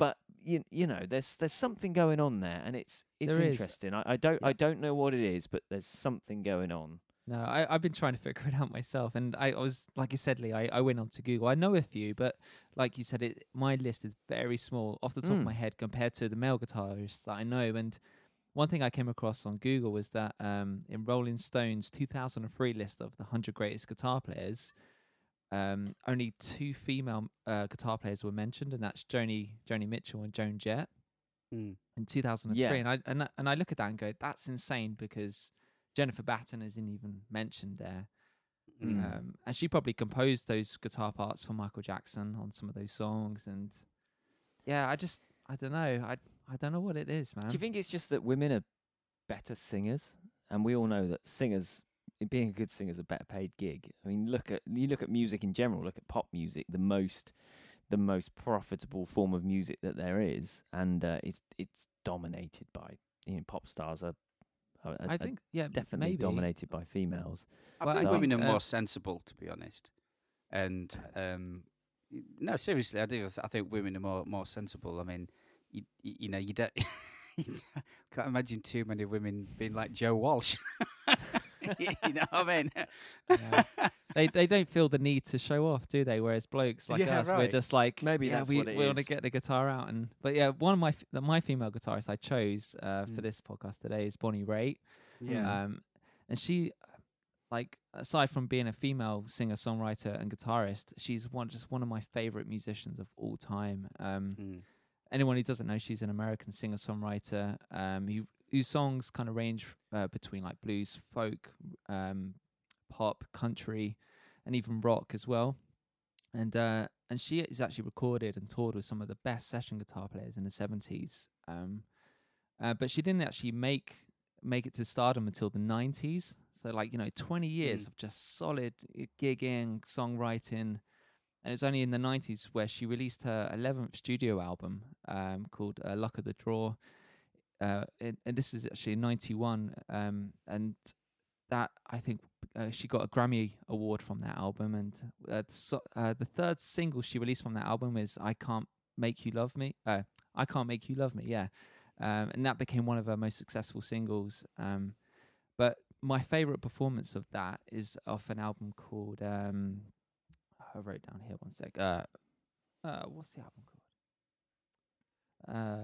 but you you know, there's there's something going on there, and it's it's There interesting. I, I don't Yeah. I don't know what it is, but there's something going on. No, I, I've been trying to figure it out myself, and I, I was like you said, Lee. I, I went on to Google. I know a few, but like you said, it my list is very small off the top of Mm. my head compared to the male guitarists that I know. And one thing I came across on Google was that um, in Rolling Stone's 2003 list of the 100 greatest guitar players, um, only two female uh, guitar players were mentioned, and that's Joni Joni Mitchell and Joan Jett Mm. in 2003 Yeah. and I and, I- and I look at that and go that's insane because Jennifer Batten isn't even mentioned there Mm. um, and she probably composed those guitar parts for Michael Jackson on some of those songs and yeah I just I don't know I I don't know what it is man Do you think it's just that women are better singers, and we all know that singers, being a good singer, is a better paid gig. I mean, look at you look at music in general. Look at pop music, the most, the most profitable form of music that there is, and uh, it's it's dominated by you know pop stars are, are, are I think yeah definitely maybe. dominated by females. I Well, think I women are uh, more sensible, to be honest. And um, no, seriously, I do. I think women are more more sensible. I mean, you you, you know, you don't. you don't- can't imagine too many women being like Joe Walsh. you know what I mean? Yeah. they they don't feel the need to show off, do they? Whereas blokes like Yeah, us, we're just like Maybe yeah, that's we, what it we want to get the guitar out and but yeah, one of my f- the- my female guitarists I chose uh, for Mm. this podcast today is Bonnie Raitt. yeah. Um, and she, like, aside from being a female singer songwriter and guitarist, she's one just one of my favorite musicians of all time. Um, Mm. anyone who doesn't know, she's an American singer songwriter um, who whose songs kind of range uh, between like blues, folk, um, pop, country, and even rock as well. And uh, and she is actually recorded and toured with some of the best session guitar players in the seventies. Um, uh, but she didn't actually make make it to stardom until the nineties. So like you know, twenty years Mm. of just solid gigging, songwriting, and it's only in the nineties where she released her eleventh studio album um, called uh, "Luck of the Draw." Uh, and, and this is actually ninety one, um, and that I think uh, she got a Grammy award from that album. And uh, the, so, uh, the third single she released from that album is "I Can't Make You Love Me." Uh, "I Can't Make You Love Me," yeah, um, and that became one of her most successful singles. Um, but my favorite performance of that is off an album called um, I wrote down here one sec. What's the album called? Uh,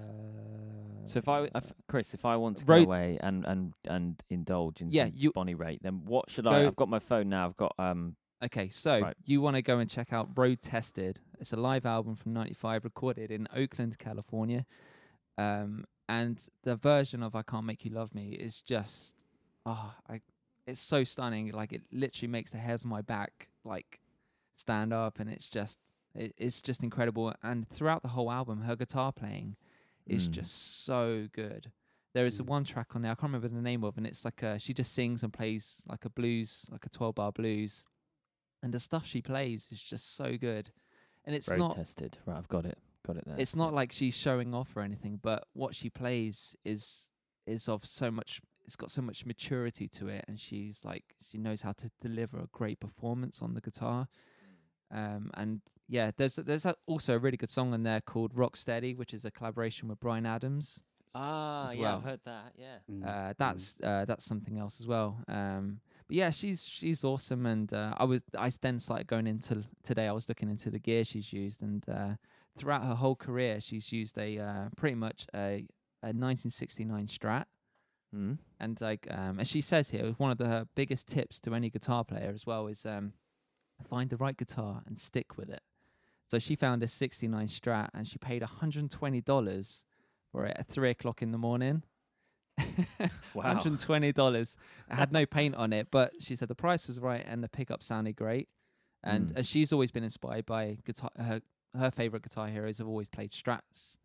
So if I, if, Chris, if I want to Road- go away and and and indulge in Yeah, some you- Bonnie Raitt, then what should I? Go- I've got my phone now. I've got um. Okay, so Right. you want to go and check out Road Tested. It's a live album from '95, recorded in Oakland, California. Um, and the version of "I Can't Make You Love Me" is just, ah, I, it's so stunning. Like it literally makes the hairs on my back like stand up, and it's just, it, it's just incredible. And throughout the whole album, her guitar playing is Mm. just so good. There is Mm. one track on there I can't remember the name of, and it's like a, she just sings and plays like a blues, like a twelve bar blues, and the stuff she plays is just so good. And it's road not tested. Right, I've got it. Got it there. it's not like she's showing off or anything, but what she plays is is of so much. It's got so much maturity to it, and she's like she knows how to deliver a great performance on the guitar. Um, and yeah, there's there's also a really good song on there called "Rock Steady," which is a collaboration with Bryan Adams. ah as yeah, well. I've heard that. Yeah. Mm. Uh, that's uh, that's something else as well. Um, but yeah, she's she's awesome, and uh, I was I then started going into today. I was looking into the gear she's used, and uh, throughout her whole career, she's used a uh, pretty much a, a 1969 Strat. Mm. And like um, as she says here, one of the her biggest tips to any guitar player as well is um, find the right guitar and stick with it. So she found a 69 Strat, and she paid 120 dollars for it at three o'clock in the morning. Wow. $120. It had no paint on it, but she said the price was right and the pickup sounded great. And Mm. she's always been inspired by guitar. Her her favorite guitar heroes have always played Strats.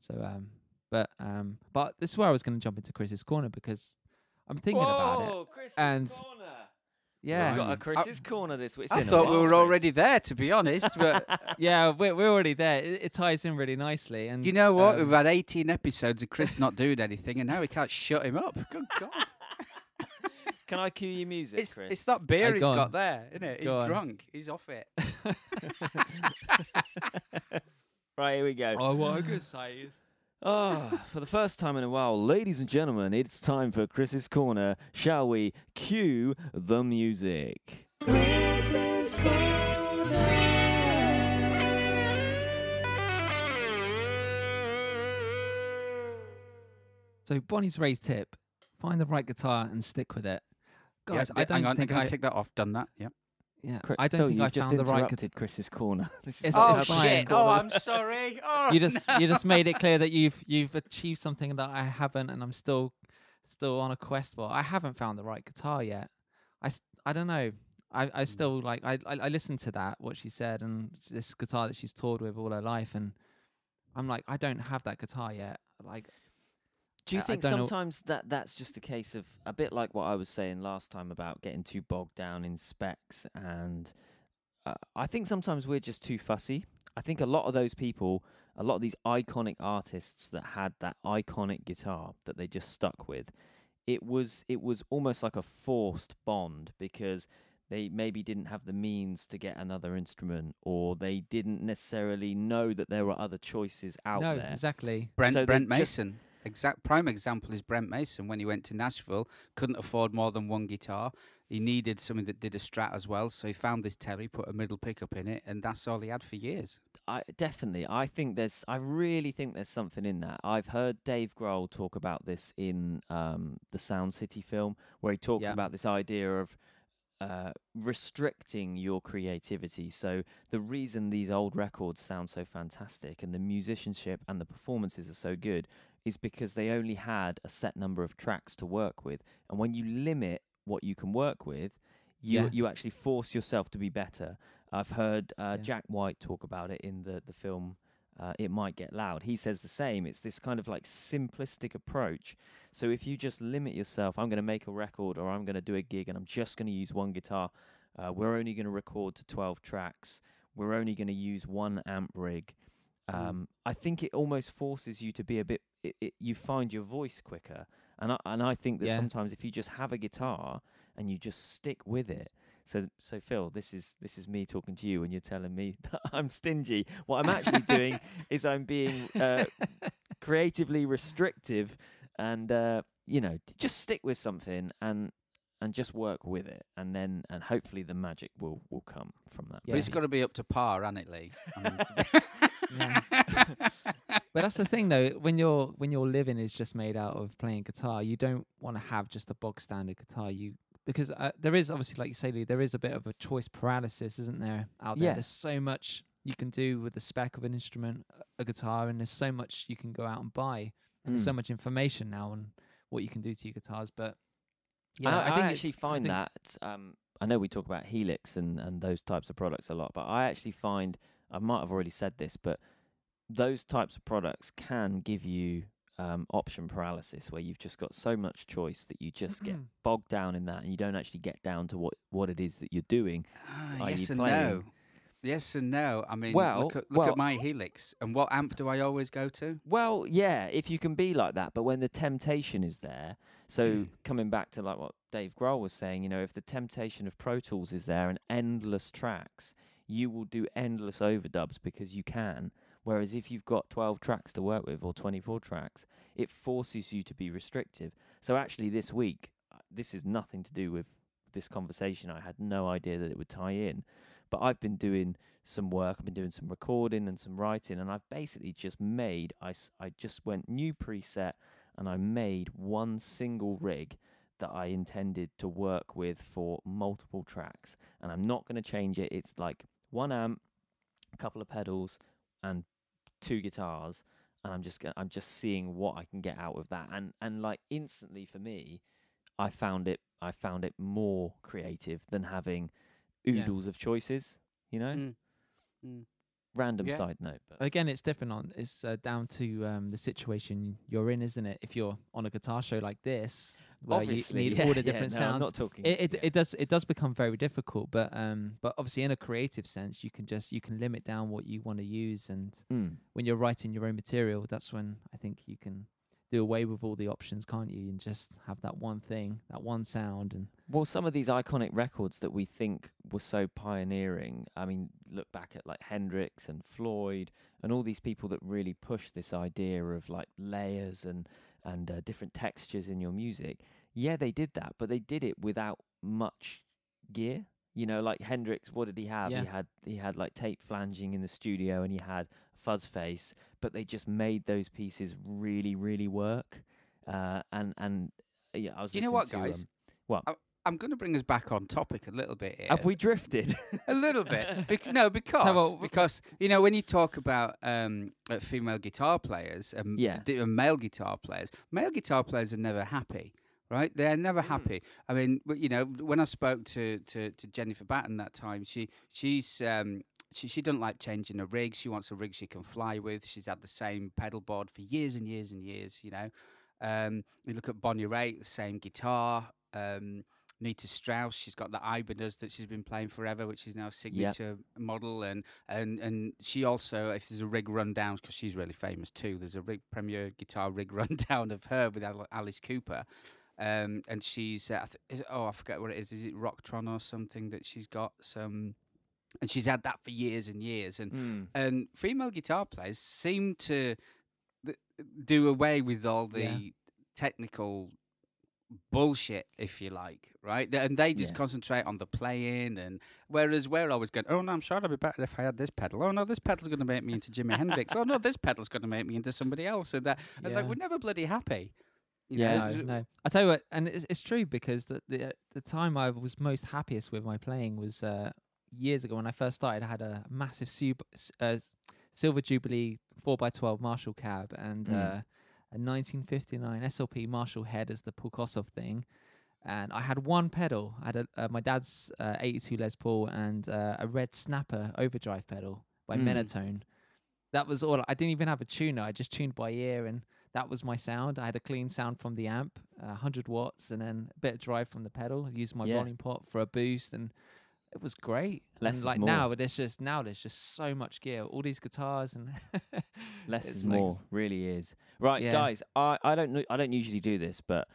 So, um, but um, but this is where I was going to jump into Chris's corner because I'm thinking about it. Chris's and- corner. Yeah, We've got a Right. Chris's corner this week. It's I been a thought we while, were Chris. already there, to be honest. But yeah, we're we're already there. It, it ties in really nicely. And do you know what? um, We've had 18 episodes of Chris not doing anything, and now we can't shut him up. Good God. Can I cue you music, It's, Chris? it's that beer he's go got on. there, isn't it? He's Go on. drunk. He's off it. right, here we go. oh, what a good size. Oh, for the first time in a while, ladies and gentlemen, it's time for Chris's corner. Shall we cue the music? So Bonnie's Raitt's tip: find the right guitar and stick with it. Yeah, Guys, d- I don't hang on, think I'm I. gonna take that off. Done that. Yep. Yeah, Chri- I don't Phil, think you've I just found the right interrupted Chris's corner. This is It's- Oh it's fine. shit! corner- Oh, I'm sorry. Oh, you just no. you just made it clear that you've you've achieved something that I haven't, and I'm still still on a quest for. I haven't found the right guitar yet. I, s- I don't know. I, I hmm. still like I, I I listened to that what she said and this guitar that she's toured with all her life and I'm like I don't have that guitar yet. Like Do you I- I think don't know- sometimes that that's just a case of a bit like what I was saying last time about getting too bogged down in specs and uh, I think sometimes we're just too fussy. I think a lot of those people, a lot of these iconic artists that had that iconic guitar that they just stuck with, it was it was almost like a forced bond because they maybe didn't have the means to get another instrument or they didn't necessarily know that there were other choices out no, there. exactly. Brent, So they Brent just- Mason. Exact prime example is Brent Mason. When he went to Nashville, couldn't afford more than one guitar. He needed something that did a Strat as well, so he found this Tele, put a middle pickup in it, and that's all he had for years. I definitely. I think there's. I really think there's something in that. I've heard Dave Grohl talk about this in um, the Sound City film, where he talks Yeah. about this idea of uh, restricting your creativity. So the reason these old records sound so fantastic and the musicianship and the performances are so good is because they only had a set number of tracks to work with, and when you limit what you can work with, you Yeah. you actually force yourself to be better. I've heard uh, Yeah. Jack White talk about it in the the film. Uh, it might get loud. He says the same. It's this kind of like simplistic approach. So if you just limit yourself, I'm going to make a record or I'm going to do a gig and I'm just going to use one guitar. Uh, we're only going to record to 12 tracks. We're only going to use one amp rig. Um, I think it almost forces you to be a bit. It, it, you find your voice quicker, and I, and I think that Yeah. sometimes if you just have a guitar and you just stick with it. So so Phil, this is this is me talking to you, and you're telling me that I'm stingy. What I'm actually doing is I'm being uh, creatively restrictive, and uh, you know, just stick with something and and just work with it, and then and hopefully the magic will will come from that. Yeah. But it's got to be up to par, hasn't it, Lee? Mean, Yeah. But that's the thing though, when your when your living is just made out of playing guitar, you don't want to have just a bog standard guitar. You because uh, there is obviously, like you say, Lee, there is a bit of a choice paralysis, isn't there? Out there, Yeah. there's so much you can do with the spec of an instrument, a guitar, and there's so much you can go out and buy, and there's so Mm. much information now on what you can do to your guitars. But I, yeah, I, think it's- actually find think- that um, I know we talk about Helix and, and those types of products a lot, but I actually find I might have already said this, but those types of products can give you um, option paralysis, where you've just got so much choice that you just get bogged down in that, and you don't actually get down to what what it is that you're doing. Are yes and playing? no. Yes and no. I mean, Well- look, at, look well- at my Helix. And what amp do I always go to? Well, yeah, if you can be like that, but when the temptation is there, so Mm. coming back to like what Dave Grohl was saying, you know, if the temptation of Pro Tools is there and endless tracks, you will do endless overdubs because you can. Whereas if you've got 12 tracks to work with or 24 tracks, it forces you to be restrictive. So actually, this week, uh, this is nothing to do with this conversation. I had no idea that it would tie in, but I've been doing some work. I've been doing some recording and some writing, and I've basically just made. I I just went new preset, and I made one single rig that I intended to work with for multiple tracks, and I'm not going to change it. It's like one amp, a couple of pedals, and two guitars, and I'm just I'm just seeing what I can get out of that, and and like instantly for me, I found it I found it more creative than having Yeah. oodles of choices. You know, Mm. Mm. random Yeah. side note. But Again, it's different on. It's uh, down to um, the situation you're in, isn't it? If you're on a guitar show like this, where obviously, you need yeah, all the yeah, different no, sounds, I'm not talking. it it, yeah. it does it does become very difficult. But um, but obviously in a creative sense, you can just you can limit down what you want to use, and Mm. when you're writing your own material, that's when I think you can do away with all the options, can't you? And just have that one thing, that one sound, and Well, some of these iconic records that we think were so pioneering. I mean, look back at like Hendrix and Floyd and all these people that really pushed this idea of like layers and and uh, different textures in your music. Yeah, they did that, but they did it without much gear. You know, like Hendrix, what did he have? Yeah. He had he had like tape flanging in the studio and he had fuzz face, but they just made those pieces really, really work. Uh, and and yeah, I was. Do you know what, guys? um, I'm going to bring us back on topic a little bit here. Have we drifted? a little bit. Bec- no, because what- because you know when you talk about um, uh, female guitar players and Yeah. male guitar players, male guitar players are never happy. Right, they're never Mm. happy. I mean, you know, when I spoke to, to, to Jennifer Batten that time, she she's um, she she doesn't like changing a rig. She wants a rig she can fly with. She's had the same pedal board for years and years and years. You know, um, you look at Bonnie Raitt, the same guitar. Um, Nita Strauss, she's got the Ibanez that she's been playing forever, which is now signature model, and and and she also, if there's a rig rundown, because she's really famous too. There's a rig premier guitar rig rundown of her with Alice Cooper, um, and she's uh, I th- oh I forget what it is. Is it Rocktron or something that she's got some, and she's had that for years and years, and Mm. and female guitar players seem to th- do away with all the Yeah. technical bullshit, if you like, right? And they just Yeah. concentrate on the playing, and whereas we're always going, oh no, I'm sure it'd be better if I had this pedal. Oh no, this pedal's going to make me into Jimi Hendrix. Oh no, this pedal's going to make me into somebody else, and that, and like we're never bloody happy. You Yeah. know? no, no. I tell you what, and it's it's true because the the the time I was most happiest with my playing was uh, years ago when I first started. I had a massive sub, uh, silver jubilee four x twelve Marshall cab and Mm. uh, a 1959 SLP Marshall head as the Pulkosov thing. And I had one pedal. I had a, uh, my dad's uh, 82 Les Paul and uh, a red Snapper overdrive pedal by Mm. Menatone. That was all. I didn't even have a tuner. I just tuned by ear, and that was my sound. I had a clean sound from the amp, uh, 100 watts, and then a bit of drive from the pedal. I used my Yeah. volume pot for a boost, and it was great. Less and like now, there's just now there's just so much gear. All these guitars and Less is like- more, really is. Right, Yeah. guys. I, I don't know, I don't usually do this, but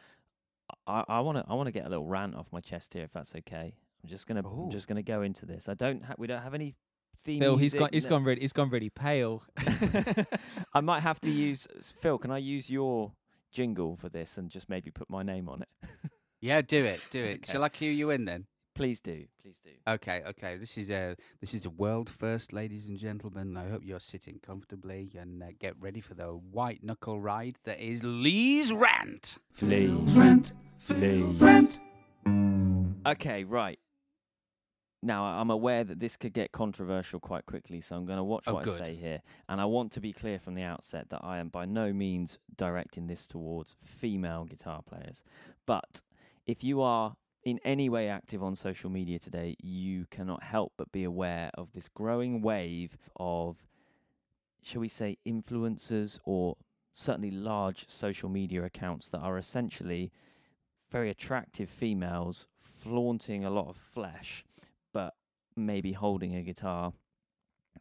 I I want to I want to get a little rant off my chest here, if that's okay. I'm just gonna Ooh. I'm just gonna go into this. I don't ha- we don't have any theme. Phil, he's music, gone. He's no- gone really. He's gone really pale. I might have to use Phil. Can I use your jingle for this and just maybe put my name on it? Yeah, do it, do it. Okay. Shall I cue you in then? Please do, please do. Okay, okay. This is a this is a world first, ladies and gentlemen. I hope you're sitting comfortably and uh, get ready for the white knuckle ride that is Lee's rant. Please. Rant, Please. rant. Okay, right. Now I'm aware that this could get controversial quite quickly, so I'm going to watch Oh, what good. I say here. And I want to be clear from the outset that I am by no means directing this towards female guitar players. But if you are in any way active on social media today, you cannot help but be aware of this growing wave of, shall we say, influencers or certainly large social media accounts that are essentially very attractive females flaunting a lot of flesh, maybe holding a guitar,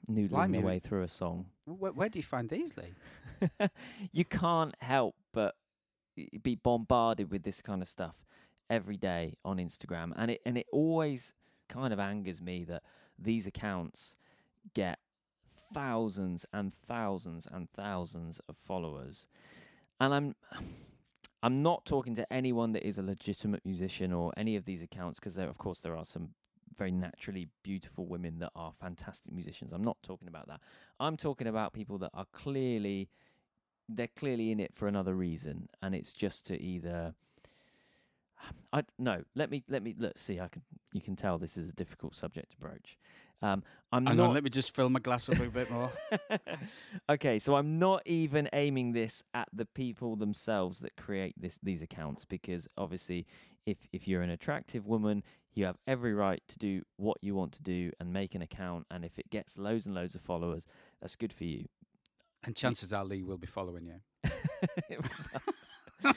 noodling Blimey. their way through a song. Where, where do you find these, Lee? you can't help but be bombarded with this kind of stuff every day on Instagram, and it and it always kind of angers me that these accounts get thousands and thousands and thousands of followers, and I'm. I'm not talking to anyone that is a legitimate musician or any of these accounts because there, of course, there are some very naturally beautiful women that are fantastic musicians. I'm not talking about that. I'm talking about people that are clearly they're clearly in it for another reason, and it's just to either. I no. Let me let me let's see. I can you can tell this is a difficult subject to broach. Um, I'm Hang not. on, let me just fill my glass up a bit more. okay, so I'm not even aiming this at the people themselves that create this these accounts because obviously if if you're an attractive woman, You have every right to do what you want to do and make an account. And if it gets loads and loads of followers, that's good for you. And chances are Lee will be following you.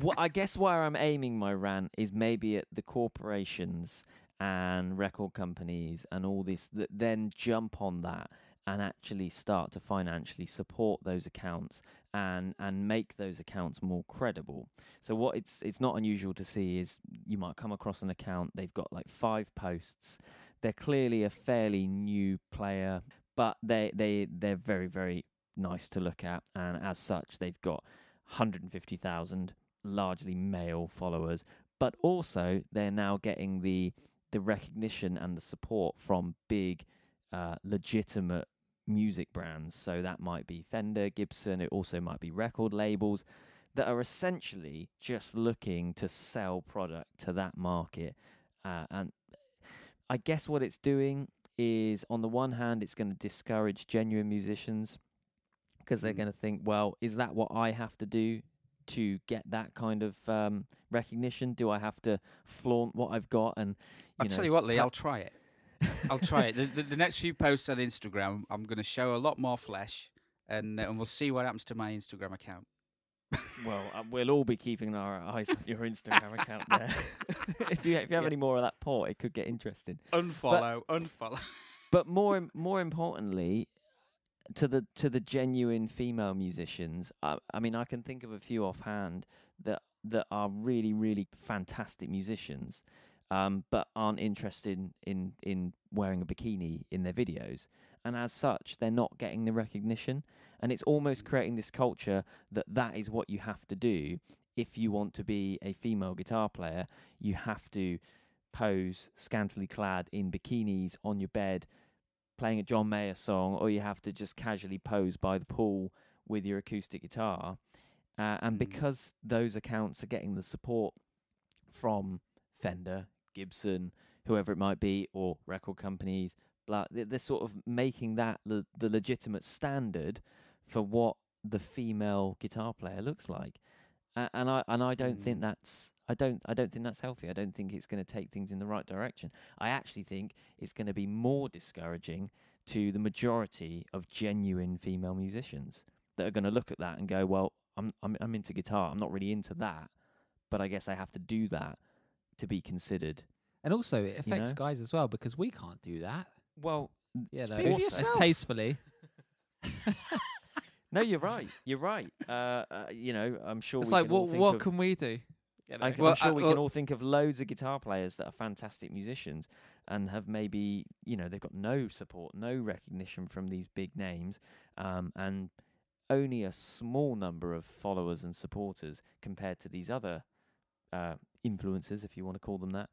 what I guess where I'm aiming my rant is maybe at the corporations and record companies and all this that then jump on that and actually start to financially support those accounts and and make those accounts more credible. So what it's it's not unusual to see is you might come across an account they've got like five posts. They're clearly a fairly new player, but they they they're very very nice to look at and as such they've got 150,000 largely male followers, but also they're now getting the the recognition and the support from big uh, legitimate music brands. So that might be Fender, Gibson, it also might be record labels that are essentially just looking to sell product to that market. Uh, and I guess what it's doing is, on the one hand, it's going to discourage genuine musicians because they're Mm. going to think, well, is that what I have to do to get that kind of um, recognition? Do I have to flaunt what I've got? And you I'll know, tell you what, Lee, ha- I'll try it. I'll try it. The, the, the next few posts on Instagram, I'm going to show a lot more flesh, and, uh, and we'll see what happens to my Instagram account. Well, uh, we'll all be keeping our eyes on your Instagram account there. if you if you have Yeah. any more of that port, it could get interesting. Unfollow, unfollow. But more more importantly, to the to the genuine female musicians, I, I mean, I can think of a few offhand that that are really really fantastic musicians, um, but aren't interested in, in in wearing a bikini in their videos, and as such, they're not getting the recognition, and it's almost creating this culture that that is what you have to do if you want to be a female guitar player. You have to pose scantily clad in bikinis on your bed playing a John Mayer song, or you have to just casually pose by the pool with your acoustic guitar. Uh, and Mm. because those accounts are getting the support from Fender, Gibson, whoever it might be, or record companies, blah, they're, they're sort of making that the, the legitimate standard for what the female guitar player looks like. Uh, and I and I don't think Mm. that's I don't I don't think that's healthy. I don't think it's going to take things in the right direction. I actually think it's going to be more discouraging to the majority of genuine female musicians that are going to look at that and go, "Well, I'm I'm I'm into guitar. I'm not really into that, but I guess I have to do that to be considered." And also, it affects know? guys as well because we can't do that. Well, yeah, know, Speak as tastefully. no, you're right. You're right. Uh, uh, you know, I'm sure It's we like, can all what think what of- can we do? You I, know? Well, I'm sure uh, we well- can all think of loads of guitar players that are fantastic musicians and have maybe, you know, they've got no support, no recognition from these big names, um, and only a small number of followers and supporters compared to these other uh, influencers, if you want to call them that.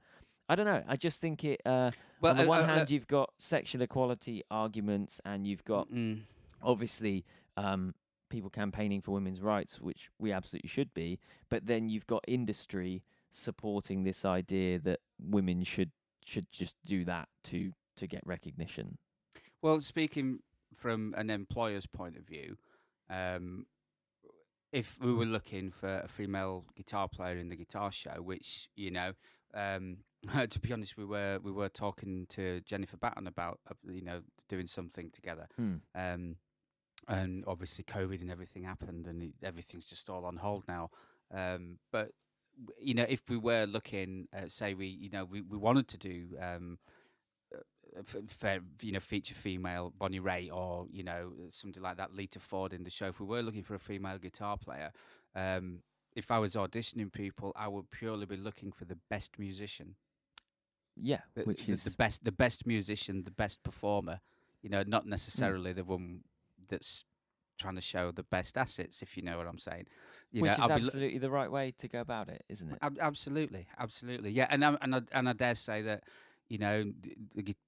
I don't know. I just think it. Uh, on the uh, one hand, you've got sexual equality arguments, and you've got mm, obviously um, people campaigning for women's rights, which we absolutely should be. But then you've got industry supporting this idea that women should should just do that to to get recognition. Well, speaking from an employer's point of view, um, if we were looking for a female guitar player in the guitar show, which you know, um, to be honest, we were we were talking to Jennifer Batten about uh, you know doing something together, Hmm. um, and obviously COVID and everything happened, and it, everything's just all on hold now. Um, but you know, if we were looking, uh, say we you know we, we wanted to do um, fair, you know, feature female Bonnie Raitt or you know something like that, Lita Ford in the show. If we were looking for a female guitar player, um, if I was auditioning people, I would purely be looking for the best musician, Yeah, the, which the, is the best, the best musician, the best performer. You know, not necessarily the one that's trying to show the best assets. If you know what I'm saying. You which know, is I'll absolutely the right way to go about it, isn't it? Ab- absolutely, absolutely, yeah. And I, and I, and I dare say that you know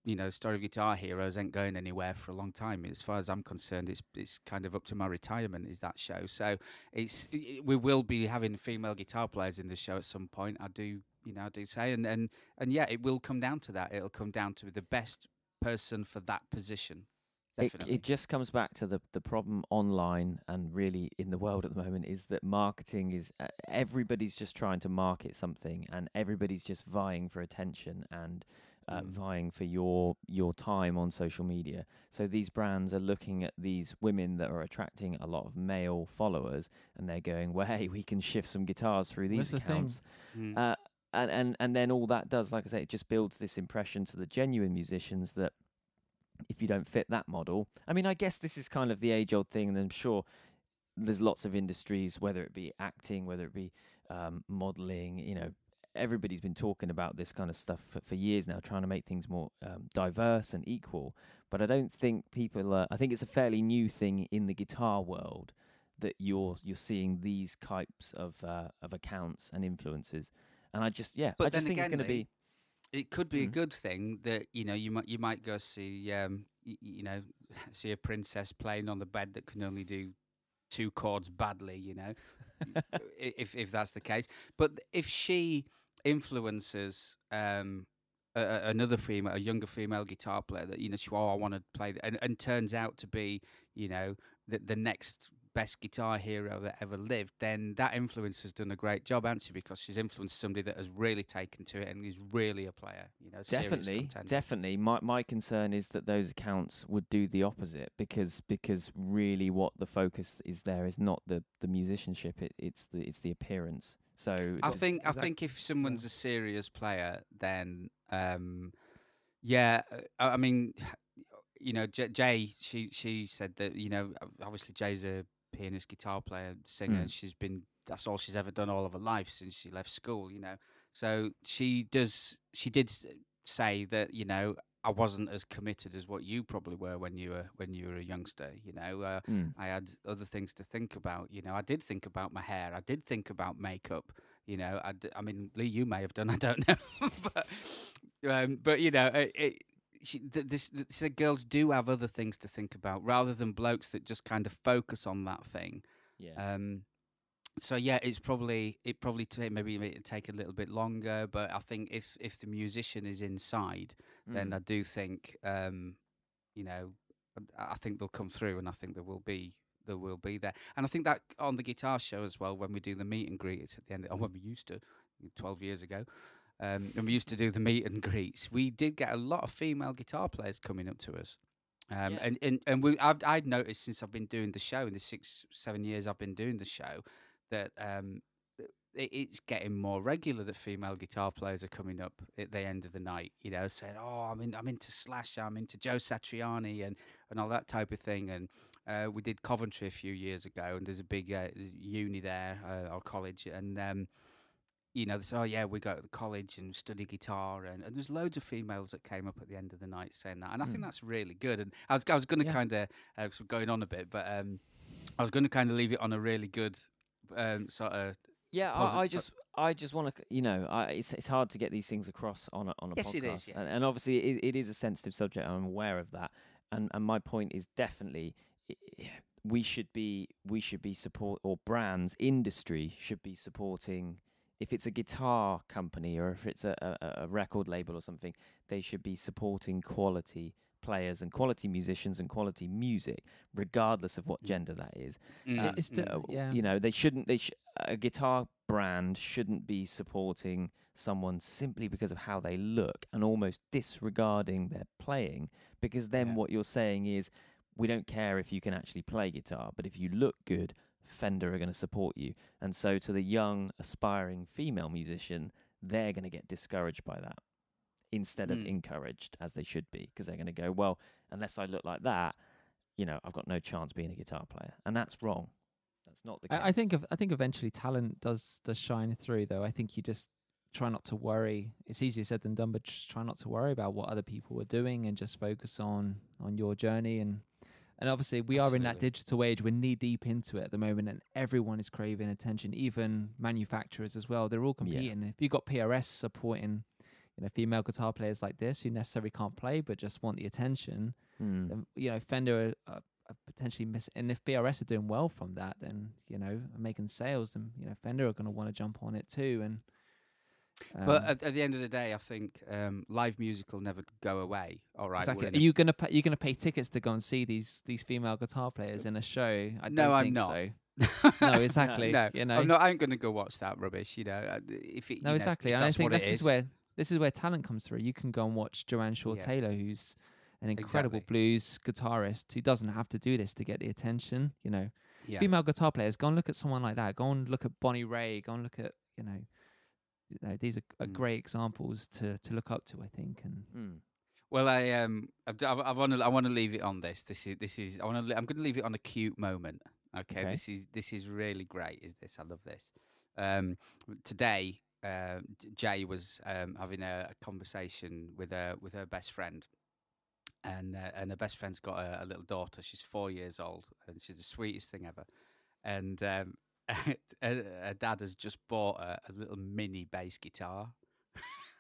you know story of guitar heroes ain't going anywhere for a long time. As far as I'm concerned, it's it's kind of up to my retirement. Is that show? So it's we will be having female guitar players in the show at some point. I do you know I do say and and and yeah, it will come down to that. It'll come down to the best person for that position. It, definitely. it just comes back to the the problem online and really in the world at the moment is that marketing is uh, everybody's just trying to market something and everybody's just vying for attention and uh, Mm. vying for your your time on social media. So these brands are looking at these women that are attracting a lot of male followers and they're going, "Well, hey, we can shift some guitars through these That's the accounts." Mm. Uh, and, and and then all that does, like I say, it just builds this impression to the genuine musicians that if you don't fit that model, I mean, I guess this is kind of the age old thing, and I'm sure there's lots of industries, whether it be acting, whether it be um, modeling, you know, everybody's been talking about this kind of stuff for, for years now, trying to make things more um, diverse and equal. But I don't think people are. I think it's a fairly new thing in the guitar world that you're you're seeing these types of uh, of accounts and influences. And I just yeah, But I just think it's going to be it could be a Mm. good thing that you know you might you might go see um y- you know see a princess playing on the bed that can only do two chords badly you know if if that's the case but if she influences um a, a- another female a younger female guitar player that you know she oh I want to play and and turns out to be you know the the next best guitar hero that ever lived, then that influence has done a great job, hasn't she? Because she's influenced somebody that has really taken to it and is really a player. You know, definitely definitely my my concern is that those accounts would do the opposite because because really what the focus is there is not the the musicianship it, it's the it's the appearance so I think I exact- think if someone's a serious player, then um, yeah, I, I mean, you know, Jay, she she said that you know, obviously Jay's a pianist, guitar player, singer. Mm. and She's been that's all she's ever done all of her life since she left school. You know, so she does. She did say that you know. I wasn't as committed as what you probably were when you were when you were a youngster. You know, uh, Mm. I had other things to think about. You know, I did think about my hair. I did think about makeup. You know, I, d- I mean, Lee, you may have done. I don't know, but um, but you know, it, it, she, th- this, th- so girls do have other things to think about rather than blokes that just kind of focus on that thing. yeah Um, so yeah, it's probably it probably ta maybe it take a little bit longer, but I think if if the musician is inside, then Mm. I do think, um, you know, I think they'll come through, and I think there will be there will be there, and I think that on the guitar show as well when we do the meet and greets at the end, or when we used to, twelve years ago, um, and we used to do the meet and greets, we did get a lot of female guitar players coming up to us. Um, Yeah. and, and and we I've I'd noticed since I've been doing the show in the six seven years I've been doing the show that um it, it's getting more regular that female guitar players are coming up at the end of the night, you know, saying, "Oh, I'm in, I'm into Slash, I'm into Joe Satriani, and and all that type of thing." And uh, we did Coventry a few years ago, and there's a big uh, uni there, uh, or college, and um, you know, they say, "Oh yeah, we go to the college and study guitar," and, and there's loads of females that came up at the end of the night saying that, and I think Mm. that's really good. And I was I was going to Yeah. kind of uh, going on a bit, but um, I was going to kind of leave it on a really good um, sort of Yeah, I, I just, I just want to, you know, I, it's it's hard to get these things across on a on a Yes, podcast, it is, yeah. and, and obviously it, it is a sensitive subject. I'm aware of that, and and my point is definitely we should be we should be support or brands industry should be supporting. If it's a guitar company or if it's a, a, a record label or something, they should be supporting quality players and quality musicians and quality music, regardless of what Mm. gender that is. Mm, Uh, it's the- uh, yeah. You know, they shouldn't. They sh- a guitar brand shouldn't be supporting someone simply because of how they look and almost disregarding their playing. Because then Yeah. what you're saying is, we don't care if you can actually play guitar, but if you look good, Fender are going to support you. And so, to the young, aspiring female musician, they're going to get discouraged by that instead of Mm. encouraged as they should be because they're going to go, well, unless I look like that, you know, I've got no chance being a guitar player, and that's wrong. That's not the case. I, I think I think eventually talent does does shine through though. I think you just try not to worry. It's easier said than done, but just try not to worry about what other people are doing and just focus on on your journey and and obviously we are in that digital age. We're knee deep into it at the moment, and everyone is craving attention. Even manufacturers as well. They're all Yeah. competing. If you've got PRS supporting, you know, female guitar players like this who necessarily can't play but just want the attention, Mm. then, you know, Fender are, are, are potentially miss. And if PRS are doing well from that, then you know, making sales, then you know, Fender are going to want to jump on it too. And but Um, at, at the end of the day, I think um, live music will never go away. All right. exactly. Are you gonna pay, you gonna pay tickets to go and see these these female guitar players in a show? I No, don't I'm think not. so. No, exactly. no, you know. I'm not. I ain't going to go watch that rubbish. You know, uh, if it, No, know, exactly. If And I think this it is where this is where talent comes through. You can go and watch Joanne Shaw Yeah. Taylor, who's an incredible Exactly. blues guitarist who doesn't have to do this to get the attention. You know, Yeah. female guitar players. Go and look at someone like that. Go and look at Bonnie Raitt. Go and look at you know, you know these are, are Mm. great examples to to look up to. I think. And Hmm. Well, I um, I've, want to, I want to leave it on this. This is, this is. I want to. I'm going to leave it on a cute moment. Okay? Okay. This is, this is really great. Is this? I love this. Um, today, uh, Jay was um having a, a conversation with her with her best friend, and uh, and her best friend's got a, a little daughter. She's four years old, and she's the sweetest thing ever. And um, her, her dad has just bought a, a little mini bass guitar.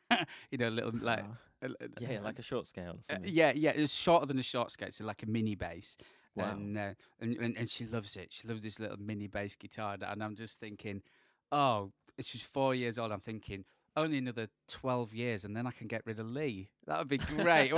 you know, a little like a- a- Yeah, like a short scale. Uh, yeah, yeah, it's shorter than a short scale, so like a mini bass. Wow. And, uh, and, and and she loves it. She loves this little mini bass guitar, and- and I'm just thinking, oh, she's four years old. I'm thinking only another twelve years, and then I can get rid of Lee. That would be great.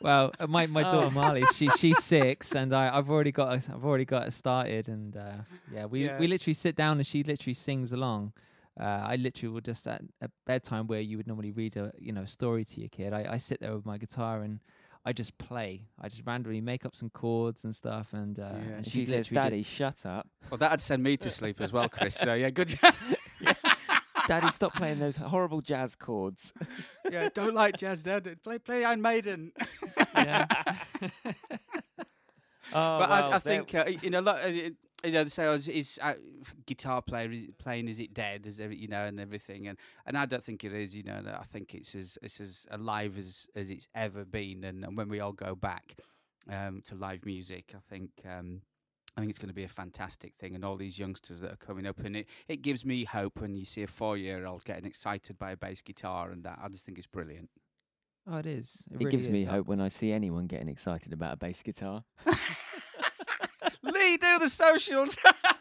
Wouldn't it? well, uh, my my daughter Oh. Marley, she she's six, and I I've already got us- I've already got it started, and uh, yeah, we Yeah. we literally sit down and she literally sings along. Uh, I literally will just at, at bedtime where you would normally read a you know a story to your kid. I, I sit there with my guitar and I just play. I just randomly make up some chords and stuff, and, uh, Yeah. and And she, she says, literally ju- "Daddy, shut up! well, that'd send me to sleep as well, Chris. So yeah, good. Daddy, stop playing those horrible jazz chords." yeah, don't like jazz, Dad. Play play Iron Maiden. Yeah. Oh, but well, I, I think uh, you know, lot, uh, you know, they say, oh, is, is uh, guitar player is playing? Is it dead? Is you know, and everything, and and I don't think it is. You know, I think it's as it's as alive as as it's ever been. And, and when we all go back um, to live music, I think. Um, I think it's going to be a fantastic thing, and all these youngsters that are coming up, and it, it gives me hope when you see a four year old getting excited by a bass guitar, and that I just think it's brilliant. oh, it is. It, it really gives me is. I- hope when I see anyone getting excited about a bass guitar. Lee, do the socials.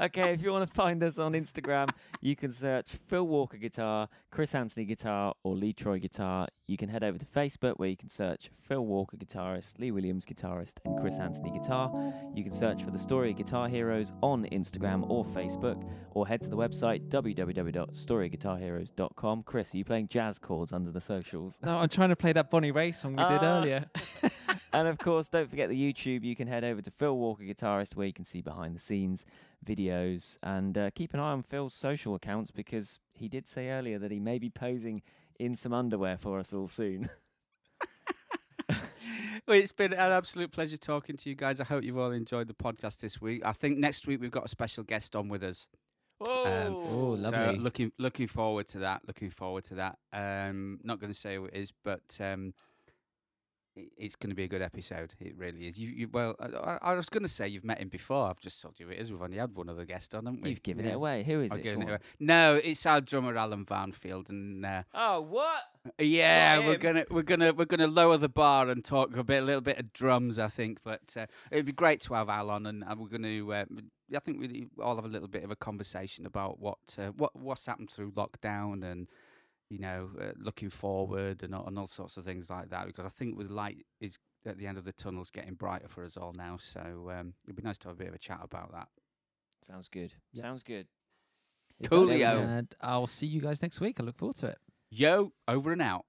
okay, if you want to find us on Instagram, you can search Phil Walker Guitar, Chris Anthony Guitar, or Lee Troy Guitar. You can head over to Facebook where you can search Phil Walker Guitarist, Lee Williams Guitarist, and Chris Anthony Guitar. You can search for the story of Guitar Heroes on Instagram or Facebook, or head to the website www.storyguitarheroes.com. Chris, are you playing jazz chords under the socials? No, I'm trying to play that Bonnie Raitt song we did Ah. earlier. and of course, don't forget the YouTube. You can head over to Phil Walker Guitarist, where you can see behind the scenes videos and uh, keep an eye on Phil's social accounts because he did say earlier that he may be posing in some underwear for us all soon. Well, it's been an absolute pleasure talking to you guys. I hope you've all enjoyed the podcast this week. I think next week we've got a special guest on with us. Whoa! Oh, So Lovely. looking looking forward to that. Looking forward to that. Um, not going to say who it is, but um, i- it's going to be a good episode. It really is. You, you well, I, I- I was going to say you've met him before. I've just told you it is. We've only had one other guest on, haven't we? You've given Yeah. it away. Who is I've it? given Go it on. away. No, it's our drummer Alan Varnfield, and uh, Oh, what? yeah, Not we're him. gonna we're gonna we're gonna lower the bar and talk a bit, a little bit of drums, I think. But uh, it'd be great to have Alan, and, and we're gonna. Uh, I think we all have a little bit of a conversation about what uh, what what's happened through lockdown, and you know, uh, looking forward, and all, and all sorts of things like that. Because I think the light is at the end of the tunnel's getting brighter for us all now. So um, it'd be nice to have a bit of a chat about that. Sounds good. Yeah. Sounds good. Coolio. And I'll see you guys next week. I look forward to it. Yo, over and out.